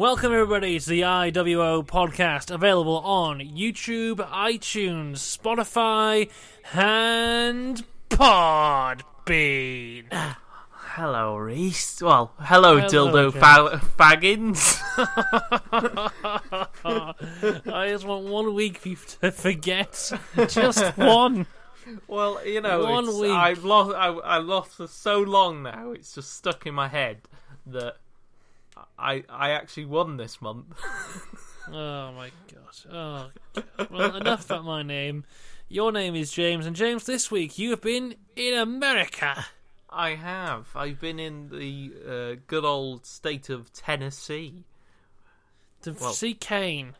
Welcome, everybody, to the IWO podcast, available on YouTube, iTunes, Spotify, and Podbean. Ah, hello, Rhys. Well, hello, Hello, dildo fa- faggins. I just want one week for you to forget. Just one. well, you know, One it's, week. I've lost. I, I lost for so long now. It's just stuck in my head that I I actually won this month. Oh my god. Oh, God. Well, enough about my name. Your name is James, and James, this week you have been in America. I have. I've been in the uh, good old state of Tennessee. To Well- see Kane.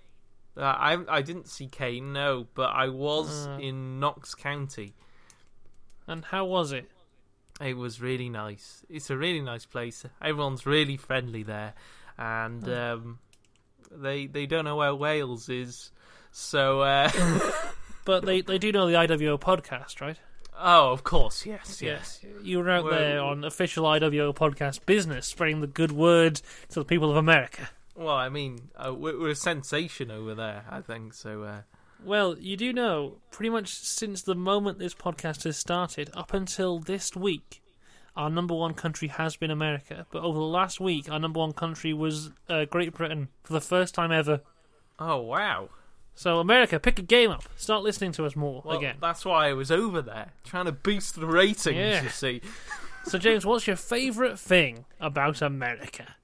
Uh, I I didn't see Kane, no, but I was Uh. in Knox County. And how was it? It was really nice. It's a really nice place. Everyone's really friendly there, and um, they they don't know where Wales is. So, uh, But they, they do know the IWO podcast, right? oh, of course, yes, yes. You were out there on official IWO podcast business, spreading the good word to the people of America. Well, I mean, uh, we're, we're a sensation over there. I think so. Uh, Well, you do know, pretty much since the moment this podcast has started, up until this week, our number one country has been America. But over the last week, our number one country was uh, Great Britain for the first time ever. oh wow! So, America, pick a game up. Start listening to us more Well, again. that's why I was over there trying to boost the ratings. Yeah. You see. So, James, what's your favourite thing about America?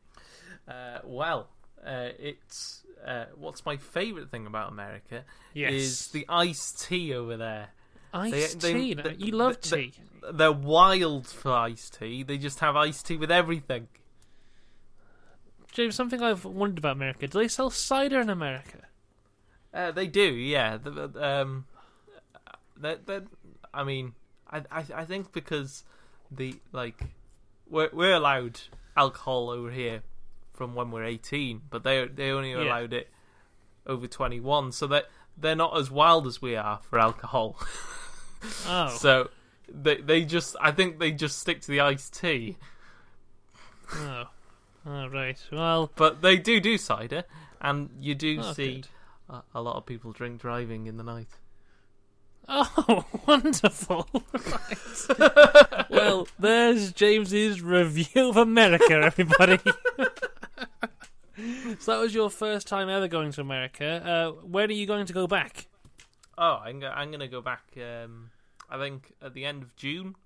Uh, well, uh, it's uh, what's my favourite thing about America Yes. is the iced tea over there. Iced they- tea. they- you love they- tea. They're wild for iced tea. They just have iced tea with everything. James, something I've wondered about America. Do they sell cider in America? Uh, they do, yeah. Um, they they I mean, I, I I think because the like we're we're allowed alcohol over here from when we're eighteen, but they they only Yeah. allowed it over twenty one, so that they're not as wild as we are for alcohol. Oh. So they they just I think they just stick to the iced tea, oh. Oh, right. Well, but they do do cider, and you do Oh, see a, a lot of people drink driving in the night. Oh, wonderful. Right. well, there's James's review of America, everybody. so that was your first time ever going to America. Uh, when are you going to go back? Oh, I'm go- I'm gonna go back. Um, I think at the end of June.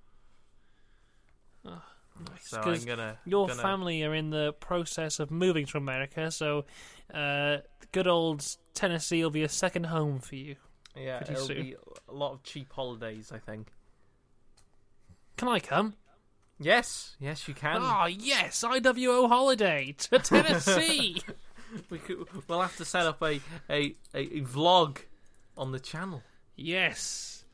So I'm gonna Your gonna, family are in the process of moving to America, so uh, good old Tennessee will be a second home for you. Yeah, it'll soon. be a lot of cheap holidays. I think. Can I come? Yes, yes, you can. Ah, yes, IWO holiday to Tennessee. We could, we'll have to set up a, a, a, a vlog on the channel. yes.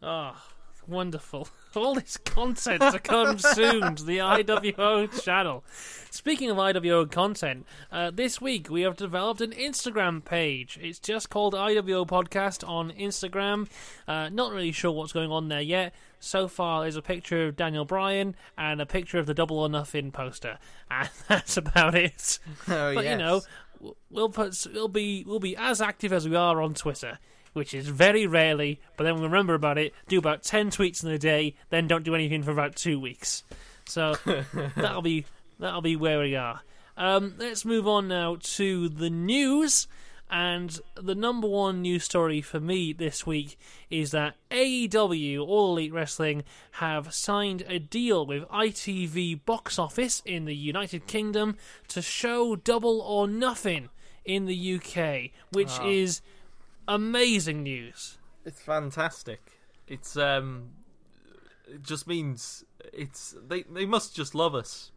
Ah, wonderful. All this content to come soon to the IWO channel. Speaking of IWO content, uh, this week we have developed an Instagram page. It's just called IWO Podcast on Instagram. Uh, not really sure what's going on there yet. So far, there's a picture of Daniel Bryan and a picture of the Double or Nothing poster, and that's about it. Oh, but you know, we'll put we'll be we'll be as active as we are on Twitter, which is very rarely. But then remember about it, do about ten tweets in a day, then don't do anything for about two weeks. So that'll be that'll be where we are. Um, let's move on now to the news. And the number one news story for me this week is that AEW, All Elite Wrestling, have signed a deal with ITV Box Office in the United Kingdom to show Double or Nothing in the UK, which Ah. is amazing news. It's fantastic. It's um, it just means it's they they must just love us,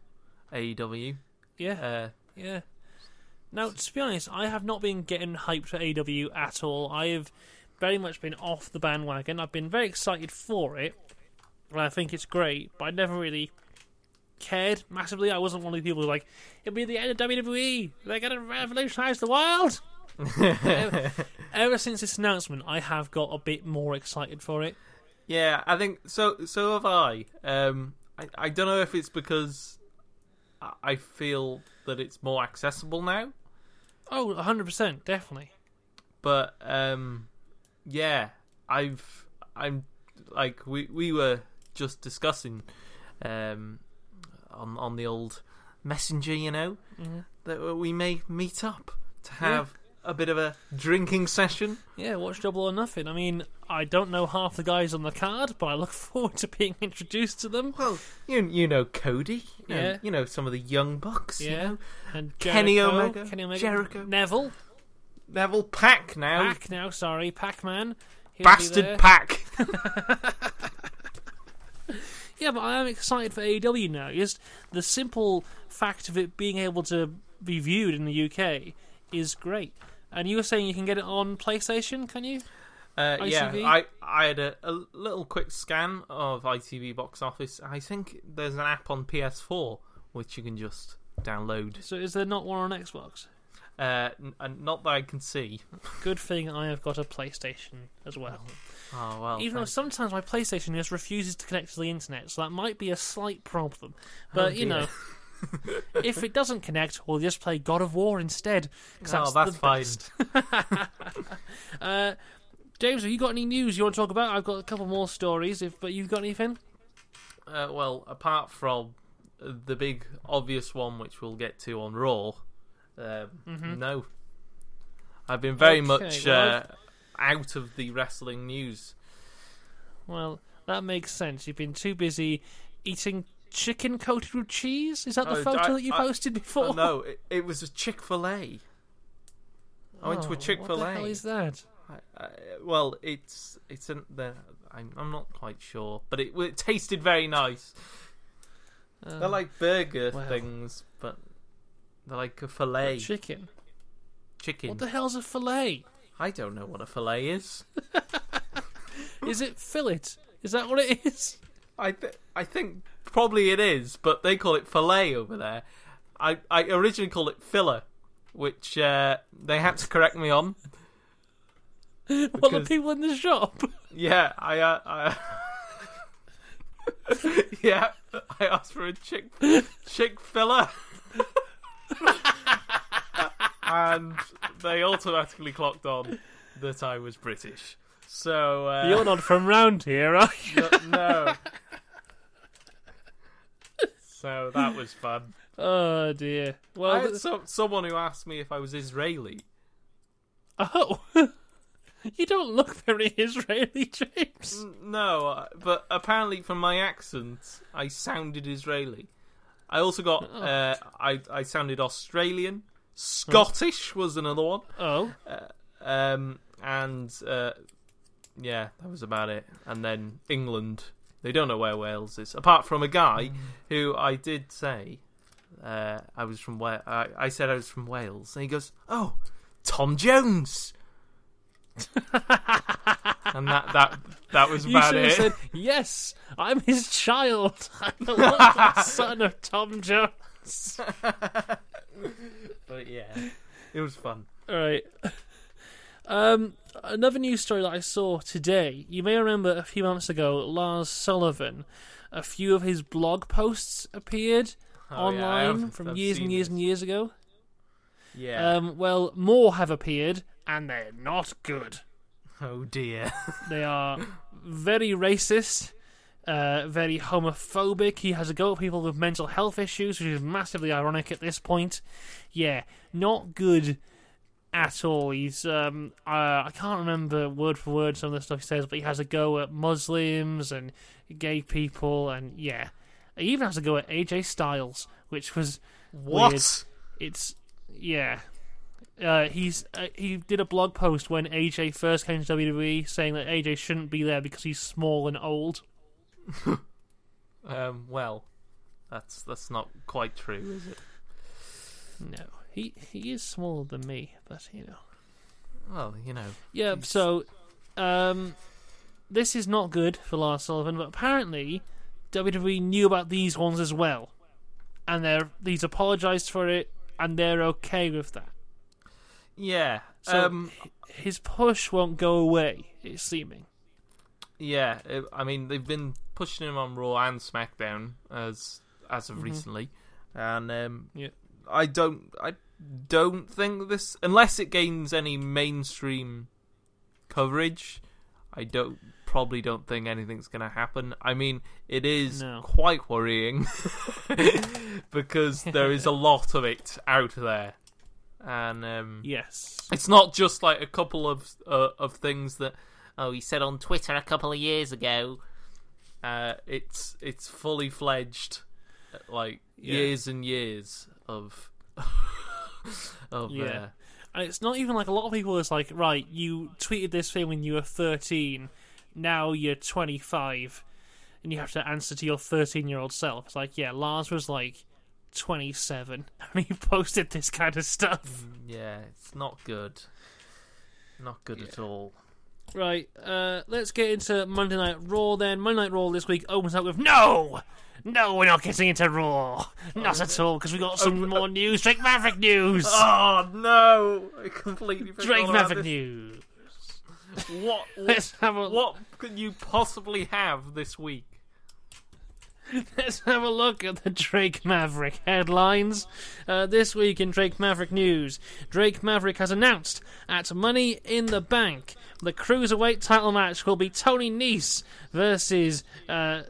AEW. Yeah, Uh, yeah. Now, to be honest, I have not been getting hyped for AW at all. I have very much been off the bandwagon. I've been very excited for it, and I think it's great, but I never really cared massively. I wasn't one of the people who like, it'll be the end of WWE. They're going to revolutionize the world. Ever, ever since this announcement, I have got a bit more excited for it. Yeah, I think so. So have I. Um, I, I don't know if it's because I- I feel that it's more accessible now. Oh, 100%, definitely. But um, yeah, I've I'm like we we were just discussing um on on the old messenger, you know, Mhm. that we may meet up to have a bit of a drinking session. Yeah, watch Double or Nothing. I mean, I don't know half the guys on the card, but I look forward to being introduced to them. Well, you you know Cody, you know, Yeah. you know some of the young bucks, you Yeah. know. And Kenny Jericho, Omega, Kenny Omega, Jericho. Neville, Neville Pack now, Pack now. Sorry, Pac Man. bastard Pack. Yeah, but I am excited for AEW now. Just the simple fact of it being able to be viewed in the UK is great. And you were saying you can get it on PlayStation, can you? Uh, yeah, I I had a, a little quick scan of ITV box office. I think there's an app on PS4 which you can just download. So is there not one on Xbox? Uh, n- and not that I can see. Good thing I have got a PlayStation as well. Oh well. Even though sometimes my PlayStation just refuses to connect to the internet, so that might be a slight problem. But you know, if it doesn't connect, we'll just play God of War instead. Oh, that's that's fine. uh, James, have you got any news you want to talk about? I've got a couple more stories. If but you've got anything? Uh, well, apart from uh, the big obvious one, which we'll get to on Raw, um, Mhm. no. I've been very Okay, much well, uh, out of the wrestling news. Well, that makes sense. You've been too busy eating chicken coated with cheese. Is that the Oh, photo I- that you I- posted before? Oh, no, it, it was a Chick Fil A. I went to Oh, a Chick Fil What the hell A. is that? I, I, well, it's it's an the I'm, I'm not quite sure, but it, it tasted very nice. Uh, They're like burger well. things, but they're like a fillet chicken. chicken. What the hell's a fillet? I don't know what a fillet is. Is it fillet? Is that what it is? I th- I think probably it is, but they call it fillet over there. I I originally called it filler, which uh, they had to correct me on. What the people in the shop? Yeah, I uh, I. yeah, I asked for a chick chick filler, and they automatically clocked on that I was British. So uh, You're not from round here, are you? no, no. So that was fun. Oh dear. Well, I had some, someone who asked me if I was Israeli. oh, you don't look very Israeli, James. No, uh, but apparently from my accent, I sounded Israeli. I also got Oh. uh, I I sounded Australian. Scottish was another one. Oh, Um, and uh, yeah, that was about it. And then England. They don't know where Wales is, apart from a guy Mm. who I did say uh, I was from Wales. I, I said I was from Wales, and he goes, "Oh, Tom Jones." and that that that was you about have it. said yes. I'm his child. I'm the son of Tom Jones. but yeah, it was fun. All right. Um, another news story that I saw today. You may remember a few months ago, Lars Sullivan. A few of his blog posts appeared Oh, online have- from I've years and years this. and years ago. Yeah. Um, well, more have appeared, and they're not good. oh dear. They are very racist, uh, very homophobic. He has a go at people with mental health issues, which is massively ironic at this point. Yeah, not good at all. He's um, uh, I can't remember word for word some of the stuff he says, but he has a go at Muslims and gay people, and yeah, he even has a go at AJ Styles, which was what? Weird. it's yeah. Uh, he's uh, he did a blog post when AJ first came to WWE saying that AJ shouldn't be there because he's small and old. Um. Well, that's that's not quite true, is it? No, he he is smaller than me, but you know. Well, you know. Yeah, He's- so um, this is not good for Lars Sullivan, but apparently WWE knew about these ones as well, and they're these apologized for it, and they're okay with that. Yeah. So um. his push won't go away. It's seeming. Yeah. It, I mean, they've been pushing him on Raw and SmackDown as as of Mhm. recently, and um. Yeah. I don't. I don't think this, unless it gains any mainstream coverage, I don't probably don't think anything's going to happen. I mean, it is No. quite worrying because there is a lot of it out there, and um, Yes. it's not just like a couple of uh, of things that oh he said on Twitter a couple of years ago. Uh, it's it's fully fledged, like Yeah. years and years of of Yeah. uh, And it's not even like a lot of people is like, right, you tweeted this thing when you were 13, now you're 25, and you have to answer to your 13 year old self. It's like, yeah, Lars was like 27, and he posted this kind of stuff. yeah, it's not good, not good at all. Right, uh, let's get into Monday Night Raw then. Monday Night Raw this week opens up with no! No, we're not getting into Raw. Not at all, because we got some more news. Drake Maverick news! Oh no! I completely forgot Drake about Maverick this. news. What Let's have a what could you possibly have this week? Let's have a look at the Drake Maverick headlines. Uh, this week in Drake Maverick news, Drake Maverick has announced at Money in the Bank the cruiserweight title match will be Tony Nese versus uh,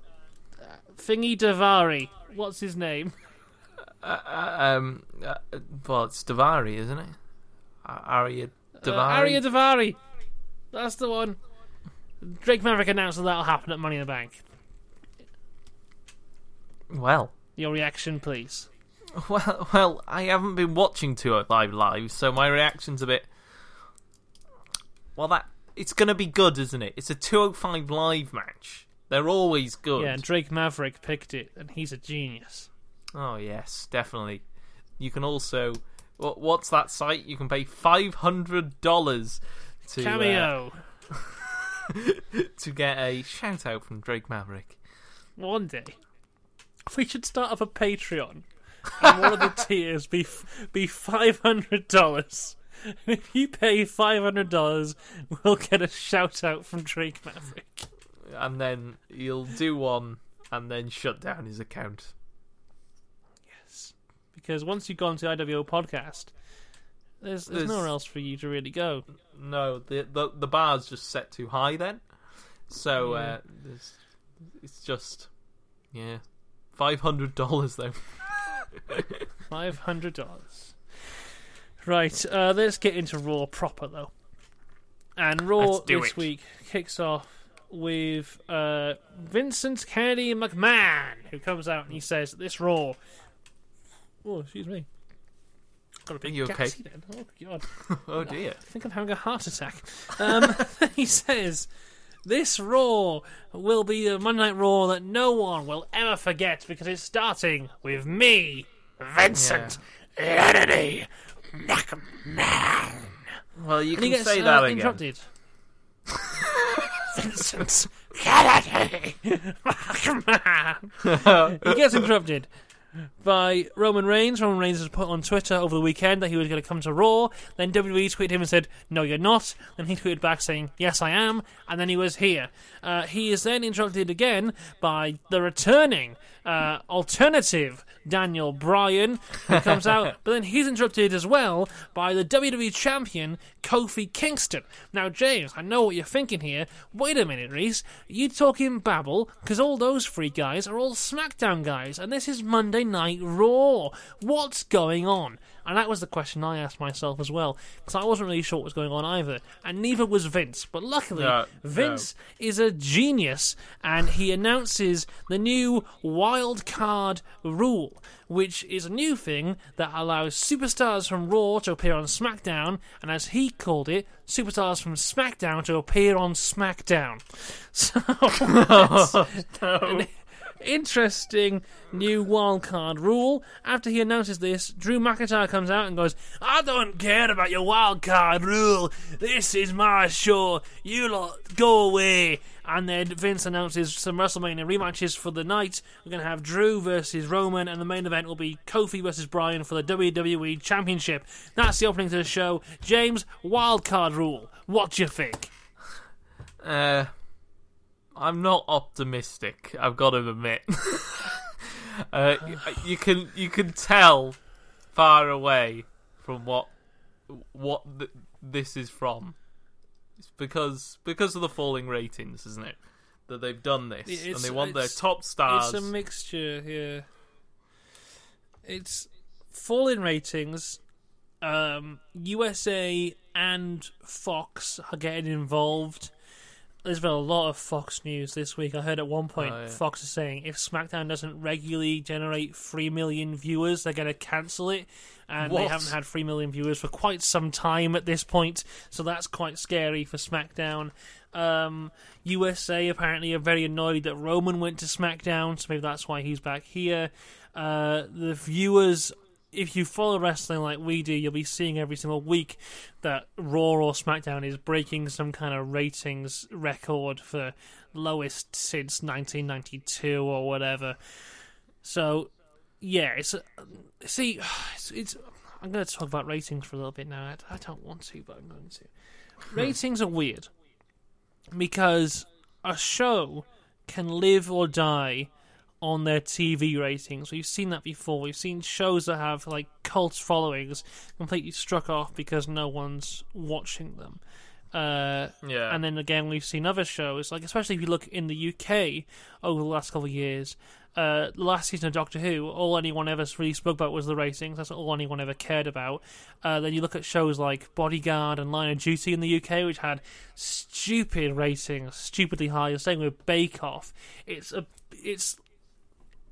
Thingy Daivari. What's his name? Uh, um, uh, well, it's Daivari, isn't it? Ariya Daivari. Uh, Ariya Daivari. That's the one. Drake Maverick announced that that'll happen at Money in the Bank. Well, Your reaction, please. well, well. I haven't been watching 205 Live, so my reaction's a bit. Well, that it's going to be good, isn't it? It's a 205 Live match. They're always good. Yeah, and Drake Maverick picked it, and he's a genius. Oh yes, definitely. You can also. What, what's that site? You can pay five hundred dollars to uh, Cameo. to get a shout out from Drake Maverick. One day, we should start up a Patreon, and one of the tiers be be five hundred dollars. If you pay five hundred dollars, we'll get a shout out from Drake Maverick. and then you'll do one and then shut down his account. Yes, because once you've gone to IWO podcast, there's there's, There's- nowhere else for you to really go. No, the the the bar's just set too high then. So Yeah. uh, there's, it's just yeah, five hundred dollars though. Five hundred dollars. Right, uh, let's get into Raw proper though. And Raw this it. week kicks off with uh, Vincent Kennedy McMahon, who comes out and he says, "This Raw." Oh, excuse me. Got a big you okay? then. Oh god, oh dear. I think I'm having a heart attack. Um, he says, "This Raw will be a Monday Night Raw that no one will ever forget because it's starting with me, Vincent Kennedy McMahon." Well, you And can gets say uh, that again. interrupted. Vincent Kennedy McMahon. he gets interrupted by Roman Reigns. Roman Reigns has put on Twitter over the weekend that he was going to come to Raw. Then WWE tweeted him and said, "No, you're not." Then he tweeted back saying, "Yes, I am." And then he was here. Uh, he is then interrupted again by the returning uh, alternative Daniel Bryan, who comes out. But then he's interrupted as well by the WWE champion Kofi Kingston. Now, James, I know what you're thinking here. Wait a minute, Rhys. You talking babble? Because all those three guys are all SmackDown guys, and this is Monday Night Raw. What's going on? And that was the question I asked myself as well, because I wasn't really sure what was going on either, and neither was Vince. But luckily, No, Vince is a genius, and he announces the new wild card rule, which is a new thing that allows superstars from Raw to appear on SmackDown, and as he called it, superstars from SmackDown to appear on SmackDown. So, an interesting new wild card rule. After he announces this, Drew McIntyre comes out and goes, I don't care about your wild card rule. This is my show. You lot go away. And then Vince announces some WrestleMania rematches for the night. We're going to have Drew versus Roman, and the main event will be Kofi versus Bryan for the WWE Championship. That's the opening to the show. James, wild card rule. What do you think? Uh, I'm not optimistic. I've got to admit. uh, you can you can tell far away from what what th- this is from. It's because because of the falling ratings, isn't it? That they've done this, It's- and they want their top stars. It's a mixture, yeah. It's falling ratings. Um, USA and Fox are getting involved. There's been a lot of Fox news this week. I heard at one point Oh, yeah. Fox is saying if SmackDown doesn't regularly generate three million viewers, they're going to cancel it. And they haven't had three million viewers for quite some time at this point, so that's quite scary for SmackDown. Um, USA apparently are very annoyed that Roman went to SmackDown, so maybe that's why he's back here. Uh, the viewers, if you follow wrestling like we do, you'll be seeing every single week that Raw or SmackDown is breaking some kind of ratings record for lowest since 1992 or whatever. So, yeah, it's uh, see, it's, it's I'm going to talk about ratings for a little bit now. I, I don't want to, but I'm going to. ratings are weird because a show can live or die on their TV ratings. We've seen that before. We've seen shows that have like cult followings completely struck off because no one's watching them. Uh, yeah, and then again, we've seen other shows, like especially if you look in the UK over the last couple of years. Uh, the last season of Doctor Who, all anyone ever really spoke about was the ratings. That's all anyone ever cared about. Uh, then you look at shows like Bodyguard and Line of Duty in the UK, which had stupid ratings, stupidly high. The same with Bake Off. It's a, it's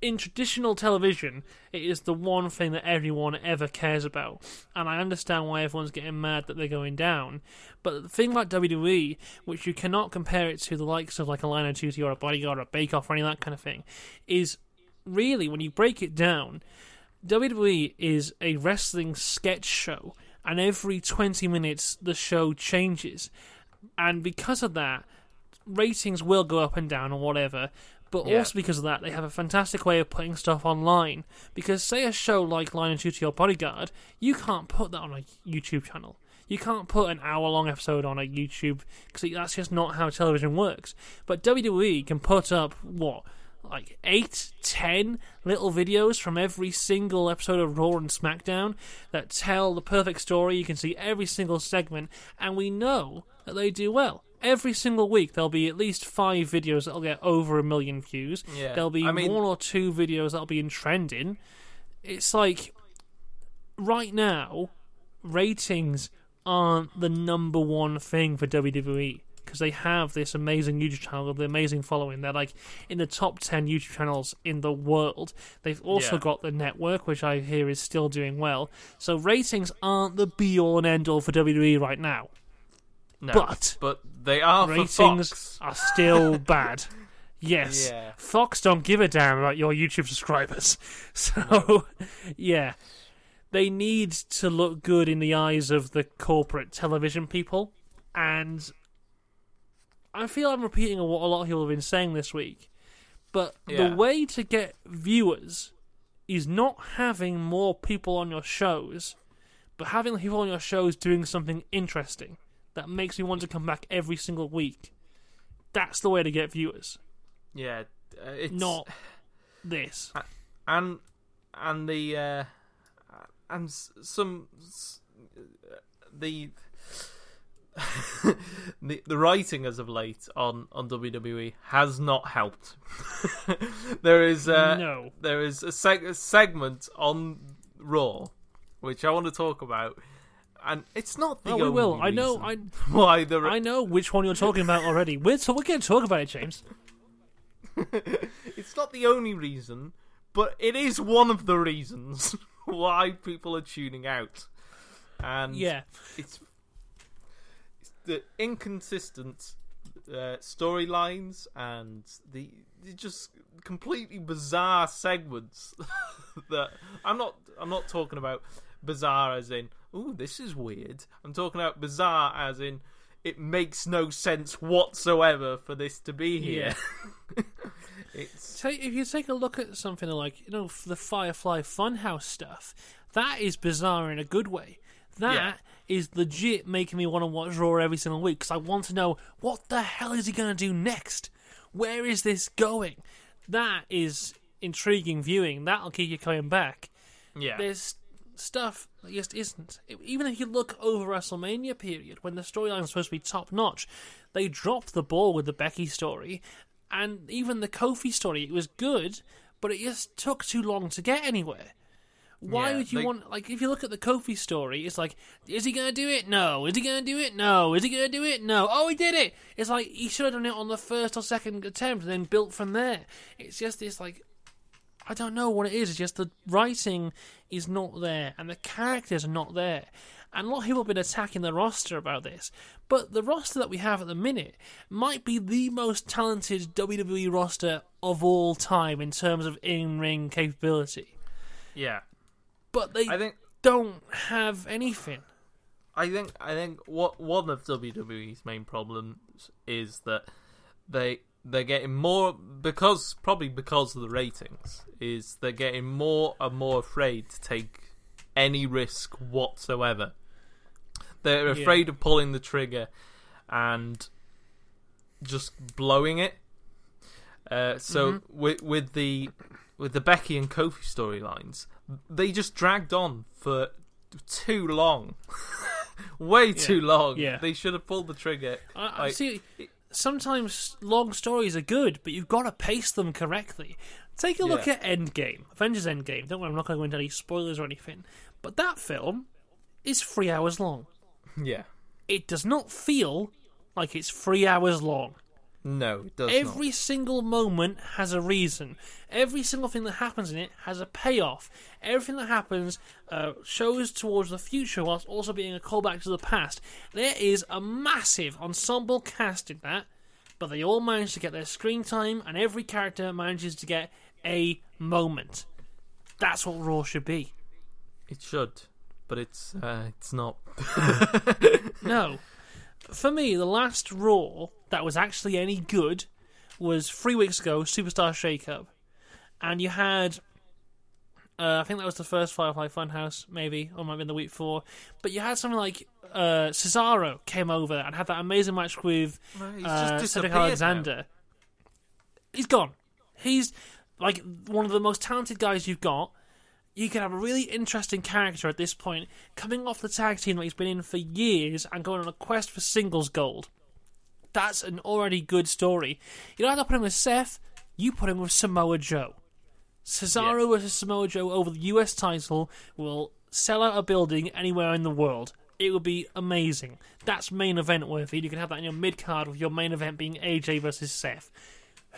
in traditional television, it is the one thing that everyone ever cares about. And I understand why everyone's getting mad that they're going down. But the thing about WWE, which you cannot compare it to the likes of like a Line of Duty or a Bodyguard or a Bake Off or any of that kind of thing, is really, when you break it down, WWE is a wrestling sketch show. And every 20 minutes, the show changes. And because of that, ratings will go up and down or whatever. But Yeah. also because of that, they have a fantastic way of putting stuff online. Because say a show like Line of Duty or Bodyguard, you can't put that on a YouTube channel. You can't put an hour-long episode on a YouTube because that's just not how television works. But WWE can put up what, like eight, ten little videos from every single episode of Raw and SmackDown that tell the perfect story. You can see every single segment, and we know that they do well every single week there'll be at least five videos that'll get over a million views. Yeah. There'll be I mean- one or two videos that'll be in trending. It's like right now, ratings aren't the number one thing for WWE because they have this amazing YouTube channel, with the amazing following. They're like in the top ten YouTube channels in the world. They've also Yeah. got the network, which I hear is still doing well. So ratings aren't the be all and end all for WWE right now. no, but but they are ratings Fox. are still bad. Yes, Yeah. Fox don't give a damn about your YouTube subscribers. So, yeah, they need to look good in the eyes of the corporate television people, and I feel I'm repeating what a lot of people have been saying this week. But Yeah. the way to get viewers is not having more people on your shows, but having people on your shows doing something interesting that makes me want to come back every single week. That's the way to get viewers, Yeah, uh, it's not this. and and the uh, and some the the the writing as of late on on WWE has not helped. there is uh, No. there is a, seg- a segment on Raw which I want to talk about, and it's not the Oh, we will. I know. I why the I know which one you're talking about already. We're so we're going to talk about it, James. it's not the only reason, but it is one of the reasons why people are tuning out. And Yeah, it's, it's the inconsistent uh, storylines and the, the just completely bizarre segments that I'm not I'm not talking about bizarre as in oh this is weird. I'm talking about bizarre as in it makes no sense whatsoever for this to be here. it's take, if you take a look at something like you know the Firefly Funhouse stuff, that is bizarre in a good way. That is Yeah. legit making me want to watch Raw every single week because I want to know what the hell is he going to do next. Where is this going? That is intriguing viewing. That'll keep you coming back. yeah. There's stuff that just isn't. Even if you look over WrestleMania period, when the storyline was supposed to be top notch, they dropped the ball with the Becky story, and even the Kofi story. It was good, but it just took too long to get anywhere. Why Yeah, would you they- want like if you look at the Kofi story, it's like, is he gonna do it? No. Is he gonna do it? No. Is he gonna do it? No. Oh, he did it. It's like he should have done it on the first or second attempt and then built from there. It's just this like I don't know what it is. It's just the writing is not there and the characters are not there. And a lot of people have been attacking the roster about this. But the roster that we have at the minute might be the most talented WWE roster of all time in terms of in ring capability. Yeah, But they I think don't have anything. I think I think what one of WWE's main problems is that they they're getting more because probably because of the ratings is they're getting more and more afraid to take any risk whatsoever. They're Yeah. afraid of pulling the trigger and just blowing it. Uh, so Mm-hmm. with with the with the Becky and Kofi storylines, they just dragged on for too long. Way too long. Yeah. They should have pulled the trigger. I, I Like, see. Sometimes long stories are good, but you've got to pace them correctly. Take a look at Endgame, Avengers Endgame. Don't worry, I'm not going to go into any spoilers or anything. But that film is three hours long. Yeah. It does not feel like it's three hours long. No, it does. Every not. single moment has a reason. Every single thing that happens in it has a payoff. Everything that happens uh, shows towards the future whilst also being a callback to the past. There is a massive ensemble cast in that, but they all manage to get their screen time, and every character manages to get a moment. That's what Raw should be. It should, but it's uh, it's not. No. For me, the last Raw that was actually any good was three weeks ago, Superstar Shake-Up. And you had, uh, I think that was the first Firefly Funhouse, maybe, or might have been the week before. But you had something like uh, Cesaro came over and had that amazing match with He's uh, Cedric disappeared now. Alexander. He's gone. He's like one of the most talented guys you've got. You can have a really interesting character at this point, coming off the tag team that he's been in for years and going on a quest for singles gold. That's an already good story. You don't have to put him with Seth. You put him with Samoa Joe. Cesaro versus Samoa Joe over the US title will sell out a building anywhere in the world. It would be amazing. That's main event worthy. You can have that in your mid card with your main event being AJ versus Seth.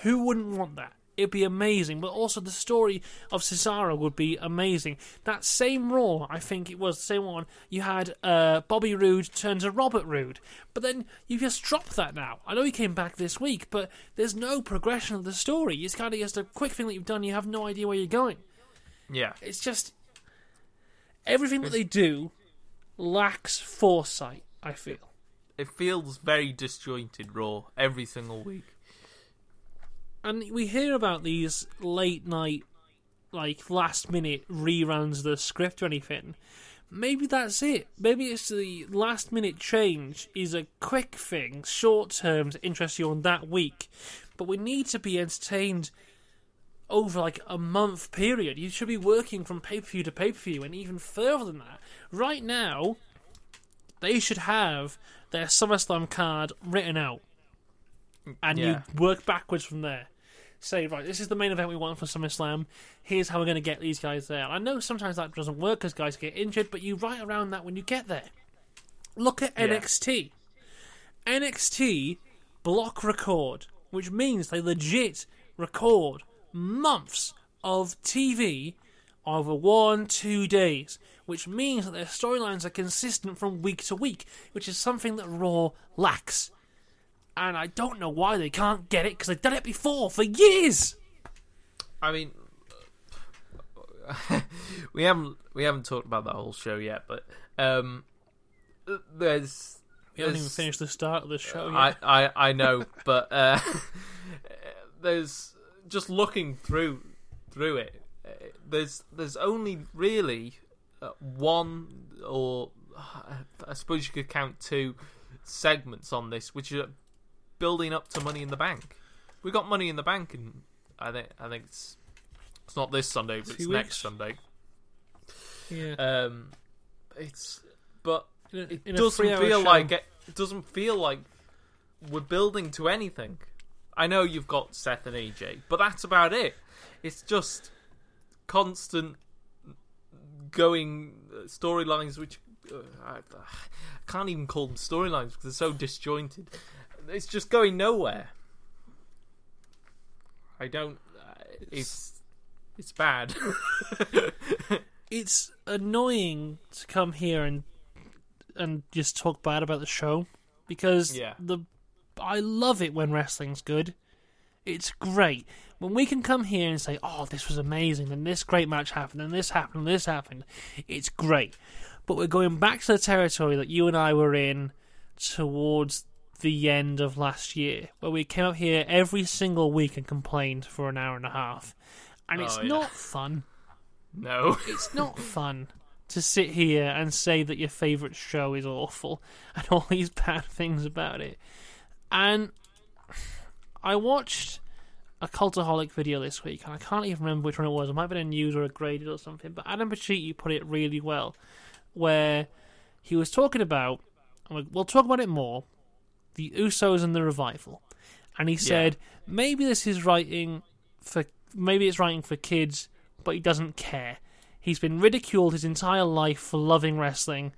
Who wouldn't want that? It'd be amazing, but also the story of Cesaro would be amazing. That same Raw, I think it was the same one. You had uh, Bobby Roode turn to Robert Roode, but then you just dropped that now. I know he came back this week, but there's no progression of the story. It's kind of just a quick thing that you've done. You have no idea where you're going. Yeah, It's just everything that they do lacks foresight. I feel. it feels very disjointed. Raw every single week. And we hear about these late night, like last minute reruns of the script or anything. Maybe that's it. Maybe it's the last minute change is a quick thing, short term to interest you on that week. But we need to be entertained over like a month period. You should be working from pay per view to pay per view and even further than that. Right now, they should have their SummerSlam card written out and Yeah. you work backwards from there. Say, right, this is the main event we want for SummerSlam. Here's how we're going to get these guys there. I know sometimes that doesn't work because guys get injured, but you write around that when you get there. Look at Yeah. NXT. NXT block record, which means they legit record months of TV over one, two days, which means that their storylines are consistent from week to week, which is something that Raw lacks and I don't know why they can't get it because they've done it before for years. I mean, we haven't we haven't talked about that whole show yet, but um, there's We haven't even finished the start of the show yet. I, I I know, but uh, there's just looking through through it. uh, There's there's only really uh, one or I suppose you could count two segments on this, which are building up to Money in the Bank. We got Money in the Bank, and I think I think it's it's not this Sunday, but it's next Sunday. Yeah. Um, it's but In a- it in doesn't feel show- like it, it doesn't feel like we're building to anything. I know you've got Seth and AJ, but that's about it. It's just constant going uh, storylines, which uh, I, I can't even call them storylines because they're so disjointed. It's just going nowhere. I don't. Uh, it's it's bad. it's annoying to come here and and just talk bad about the show because Yeah. the I love it when wrestling's good. It's great when we can come here and say, "Oh, this was amazing," and this great match happened, and this happened, and this happened. It's great, but we're going back to the territory that you and I were in towards the end of last year, where we came up here every single week and complained for an hour and a half, and it's Oh, yeah. not fun no. it's not fun to sit here and say that your favourite show is awful and all these bad things about it. And I watched a Cultaholic video this week, and I can't even remember which one it was. It might have been a news or a graded or something, but Adam Pacitti put it really well, where he was talking about, and we'll talk about it more, the Usos and the revival. And he said, maybe this is writing for, maybe it's writing for kids, but he doesn't care. He's been ridiculed his entire life for loving wrestling,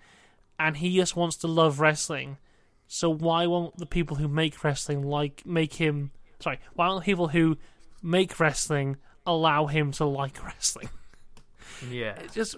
and he just wants to love wrestling. So why won't the people who make wrestling like make him? Sorry, why won't people who make wrestling allow him to like wrestling? Yeah. It just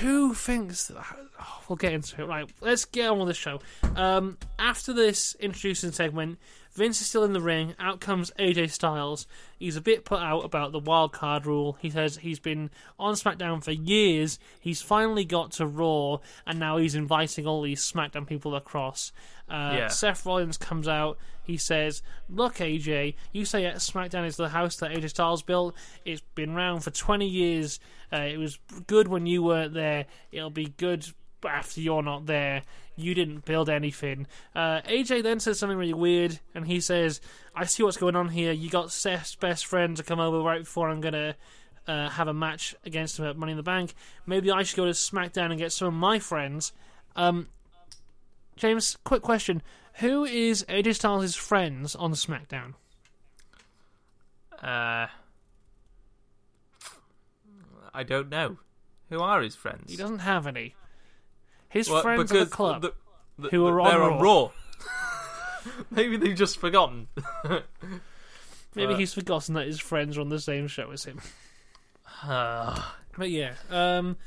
who thinks that oh, we'll get into it. Right let's get on with the show. Um, after this introducing segment vince is still in the ring. Out comes aj styles. He's a bit put out about the wild card rule. He says he's been on smackdown for years. He's finally got to raw and now he's inviting all these smackdown people across uh, Yeah. Seth Rollins comes out. He says, "Look, AJ, you say that SmackDown is the house that AJ Styles built. It's been around for 20 years. Uh, it was good when you weren't there. It'll be good after you're not there. You didn't build anything." Uh, AJ then says something really weird, and he says, "I see what's going on here. You got Seth's best friend to come over right before I'm gonna." Uh, have a match against him at Money in the Bank. Maybe I should go to SmackDown and get some of my friends. Um, James, quick question: Who is AJ Styles' friends on SmackDown? Uh, I don't know. Who are his friends? He doesn't have any. His Well, friends are the club. the- the- who are they're on on Raw. Maybe they've just forgotten. Maybe uh, he's forgotten that his friends are on the same show as him. Ah, But yeah, um,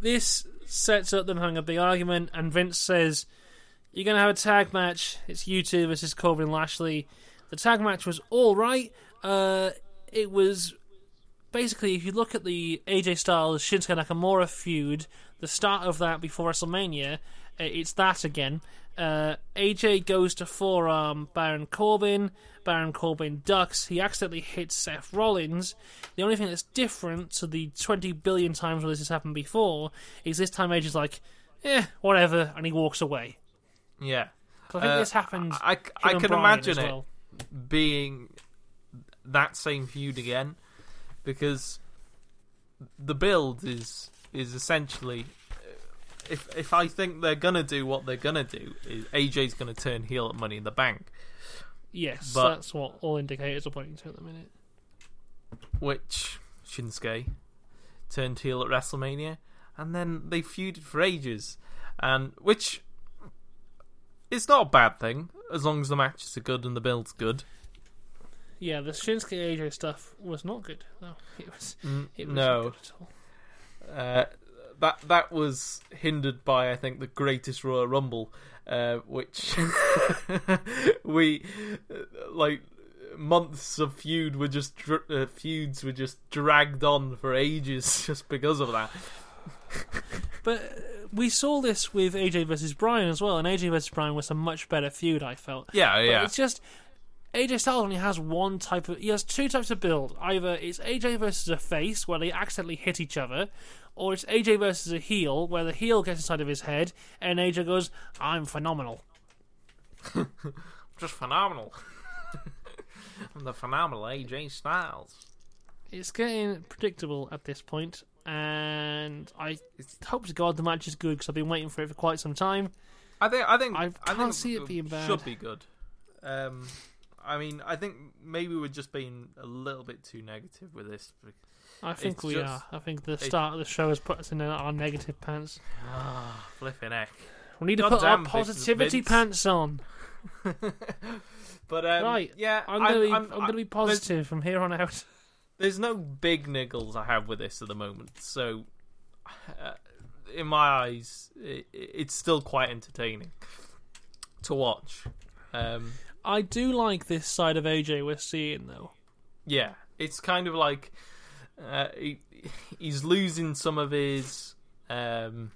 this sets up them having a big argument, and Vince says, "You're gonna have a tag match. It's you two versus Corbin and Lashley." The tag match was all right. Uh, it was basically, if you look at the AJ Styles Shinsuke Nakamura feud, the start of that before WrestleMania, uh, it's that again. Uh, AJ goes to forearm Baron Corbin. Baron Corbin ducks. He accidentally hits Seth Rollins. The only thing that's different to the 20 billion times where this has happened before is this time AJ's like, eh, whatever, and he walks away. Yeah. I think Uh, this happened. I, I, I can Bryan imagine it well. being that same feud again because the build is is essentially if if I think they're gonna do what they're gonna do, is AJ's gonna turn heel at Money in the Bank, Yes, but- that's what all indicators are pointing to at the minute. which Shinsuke turned heel at WrestleMania, and then they feuded for ages, and which is not a bad thing as long as the matches are good and the build's good. Yeah, the Shinsuke AJ stuff was not good. No, it was. Mm, It was no, not good at all. Uh, that that was hindered by I think the greatest Royal Rumble, uh, which we uh, like months of feud were just dr- uh, feuds were just dragged on for ages just because of that. But uh, we saw this with AJ versus Bryan as well, and AJ versus Bryan was a much better feud. I felt. Yeah, But yeah, It's just AJ Styles only has one type of. He has two types of build. Either it's AJ versus a face where they accidentally hit each other, or it's AJ versus a heel where the heel gets inside of his head and AJ goes, "I'm phenomenal." just phenomenal. I'm the phenomenal AJ Styles. It's getting predictable at this point. And I hope to God the match is good because I've been waiting for it for quite some time. I think I think I I can't think see it being bad. Should be good. Um, I mean, I think maybe we're just being a little bit too negative with this. I think It's we just- are. I think the start of the show has put us in our negative pants. Ah, flipping heck. We need to put our damn, Vince- positivity pants on. but um, Right, yeah, I'm gonna be. I'm, I'm- gonna be positive from here on out. There's no big niggles I have with this at the moment, so uh, in my eyes, it, it's still quite entertaining to watch. Um, I do like this side of AJ we're seeing though. yeah, it's kind of like uh, he, he's losing some of his. Um,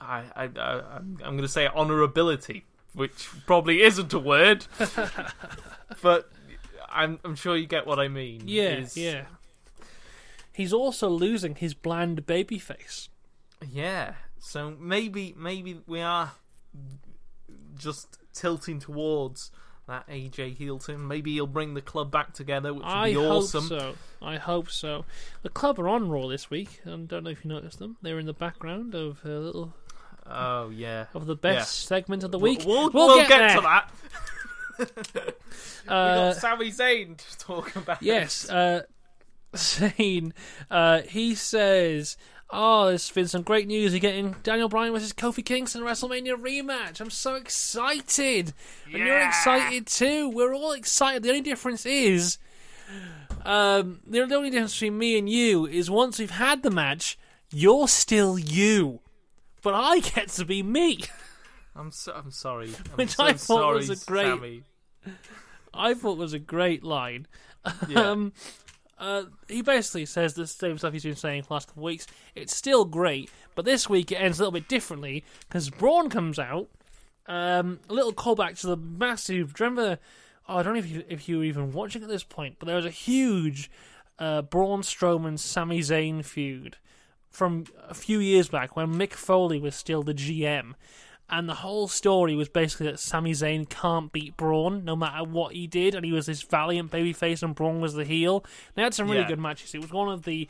I, I, I, I'm, I'm going to say honorability, which probably isn't a word, but I'm, I'm sure you get what I mean. Yeah, Is- yeah. He's also losing his bland baby face. Yeah. So maybe maybe we are just tilting towards that AJ Heelton. Maybe he'll bring the club back together, which would I be hope so. I hope so. The club are on Raw this week, I don't know if you noticed them. They're in the background of a little Oh yeah. of the best segment of the week. We'll, We'll we'll get get, to that. we Uh, got Sami Zayn to talk about. Yes, uh, Zayn, uh, he says, Oh, there's been some great news. You're getting Daniel Bryan versus Kofi Kingston WrestleMania rematch. I'm so excited. And you're excited too. We're all excited. The only difference is, um, the only difference between me and you is once we've had the match, you're still you. But I get to be me. I'm so, I'm sorry. I'm Which so I thought sorry, was a great- Sami. I thought was a great line. Yeah. Um, uh, he basically says the same stuff he's been saying for the last couple of weeks. It's still great, but this week it ends a little bit differently because Braun comes out. Um, a little callback to the massive. Do you remember? Oh, I don't know if you if you were even watching at this point, but there was a huge uh, Braun Strowman Sami Zayn feud from a few years back when Mick Foley was still the GM. And the whole story was basically that Sami Zayn can't beat Braun no matter what he did, and he was this valiant babyface, and Braun was the heel. They had some really Yeah. good matches. It was one of the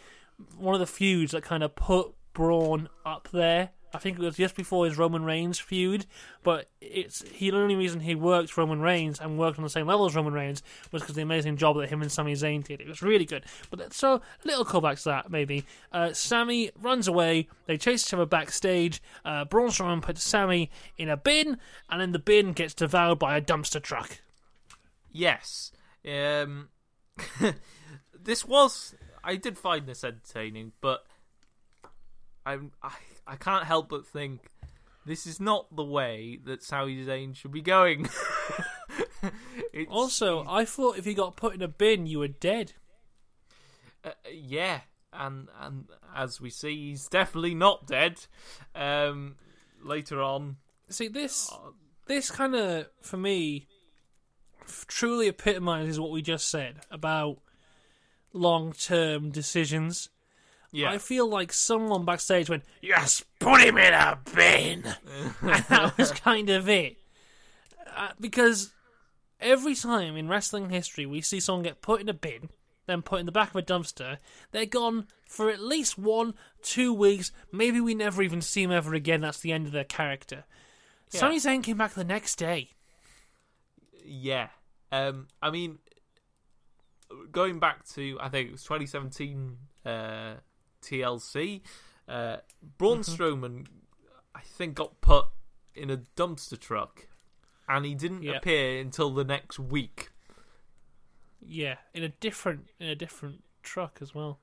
one of the feuds that kind of put Braun up there. I think it was just before his Roman Reigns feud, but it's he, the only reason he worked Roman Reigns and worked on the same level as Roman Reigns was because the amazing job that him and Sami Zayn did. It was really good. But so little callbacks to that maybe. Uh, Sami runs away. They chase each other backstage. Uh, Braun Strowman puts Sami in a bin, and then the bin gets devoured by a dumpster truck. Yes. Um, this was. I did find this entertaining, but I'm, I I can't help but think this is not the way that Sami Zayn should be going. Also, I thought if you got put in a bin, you were dead. uh, yeah, and and as we see, he's definitely not dead. Um, later on, See this. this kind of for me f- truly epitomizes what we just said about long-term decisions. Yeah, I feel like someone backstage went, "Yes, put him in a bin," and that was kind of it. Uh, because every time in wrestling history we see someone get put in a bin, then put in the back of a dumpster, they're gone for at least one, two weeks. Maybe we never even see them ever again. That's the end of their character. Yeah. Sami Zayn came back the next day. Yeah. Um, I mean, going back to I think it was 2017 uh, TLC, uh, Braun Mm-hmm. Strowman, I think, got put in a dumpster truck, and he didn't Yeah. appear until the next week. Yeah, in a different in a different truck as well.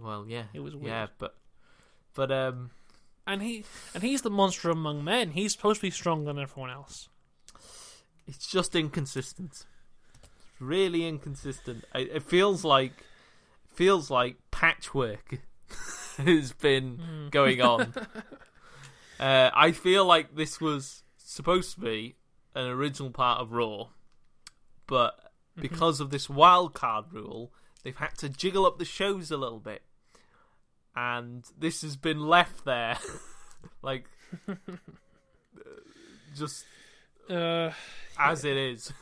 Well, yeah, It was yeah, weird. but but um, And he and he's the monster among men. He's supposed to be stronger than everyone else. it's just inconsistent. It's really inconsistent. It, it feels like feels like patchwork has been going on. uh, I feel like this was supposed to be an original part of Raw, but because of this wild card rule, they've had to jiggle up the shows a little bit, and this has been left there, like just Uh, as it is.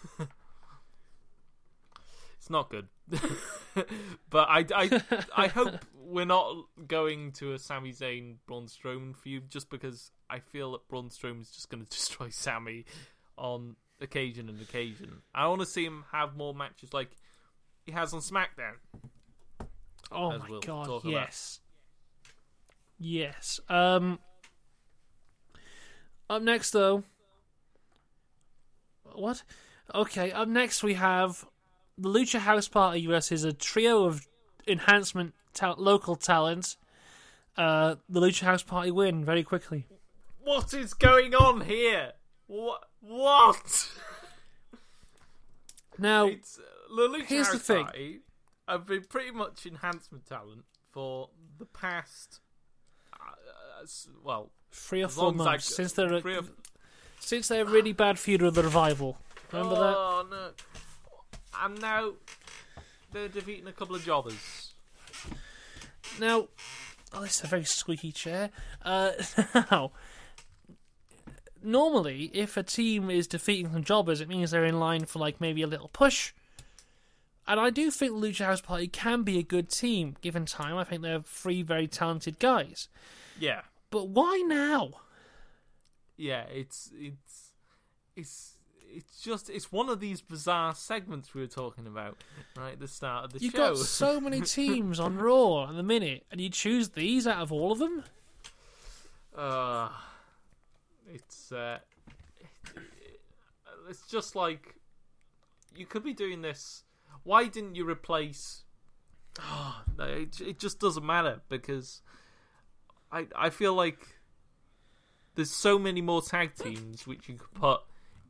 it's not good. but I, I, I hope we're not going to a Sami Zayn Braun Strowman feud just because I feel that Braun Strowman is just going to destroy Sami on occasion and occasion. I want to see him have more matches like he has on SmackDown. Oh my we'll god, talk about. yes. Yes. Um Up next though. What? Okay, up next we have the Lucha House Party versus a trio of enhancement ta- local talent. Uh, the Lucha House Party win very quickly. What is going on here? What? What? Now, It's uh, the Lucha Here's the thing. Party have been pretty much enhancement talent for the past, uh, well, three or four long as I months since their three of- since their really bad feud with the revival. Remember that? oh, no. And now they're defeating a couple of jobbers. Now, oh, this is a very squeaky chair. Uh, now, normally, if a team is defeating some jobbers, it means they're in line for like maybe a little push. And I do think Lucha House Party can be a good team given time. I think they're three very talented guys. Yeah, But why now? yeah. It's it's it's it's just it's one of these bizarre segments we were talking about right at the start of the show. You've got so many teams on Raw at the minute, and you choose these out of all of them? Uh, it's uh, it's just like you could be doing this. Why didn't you replace? Oh, it it just doesn't matter because I I feel like there's so many more tag teams which you could put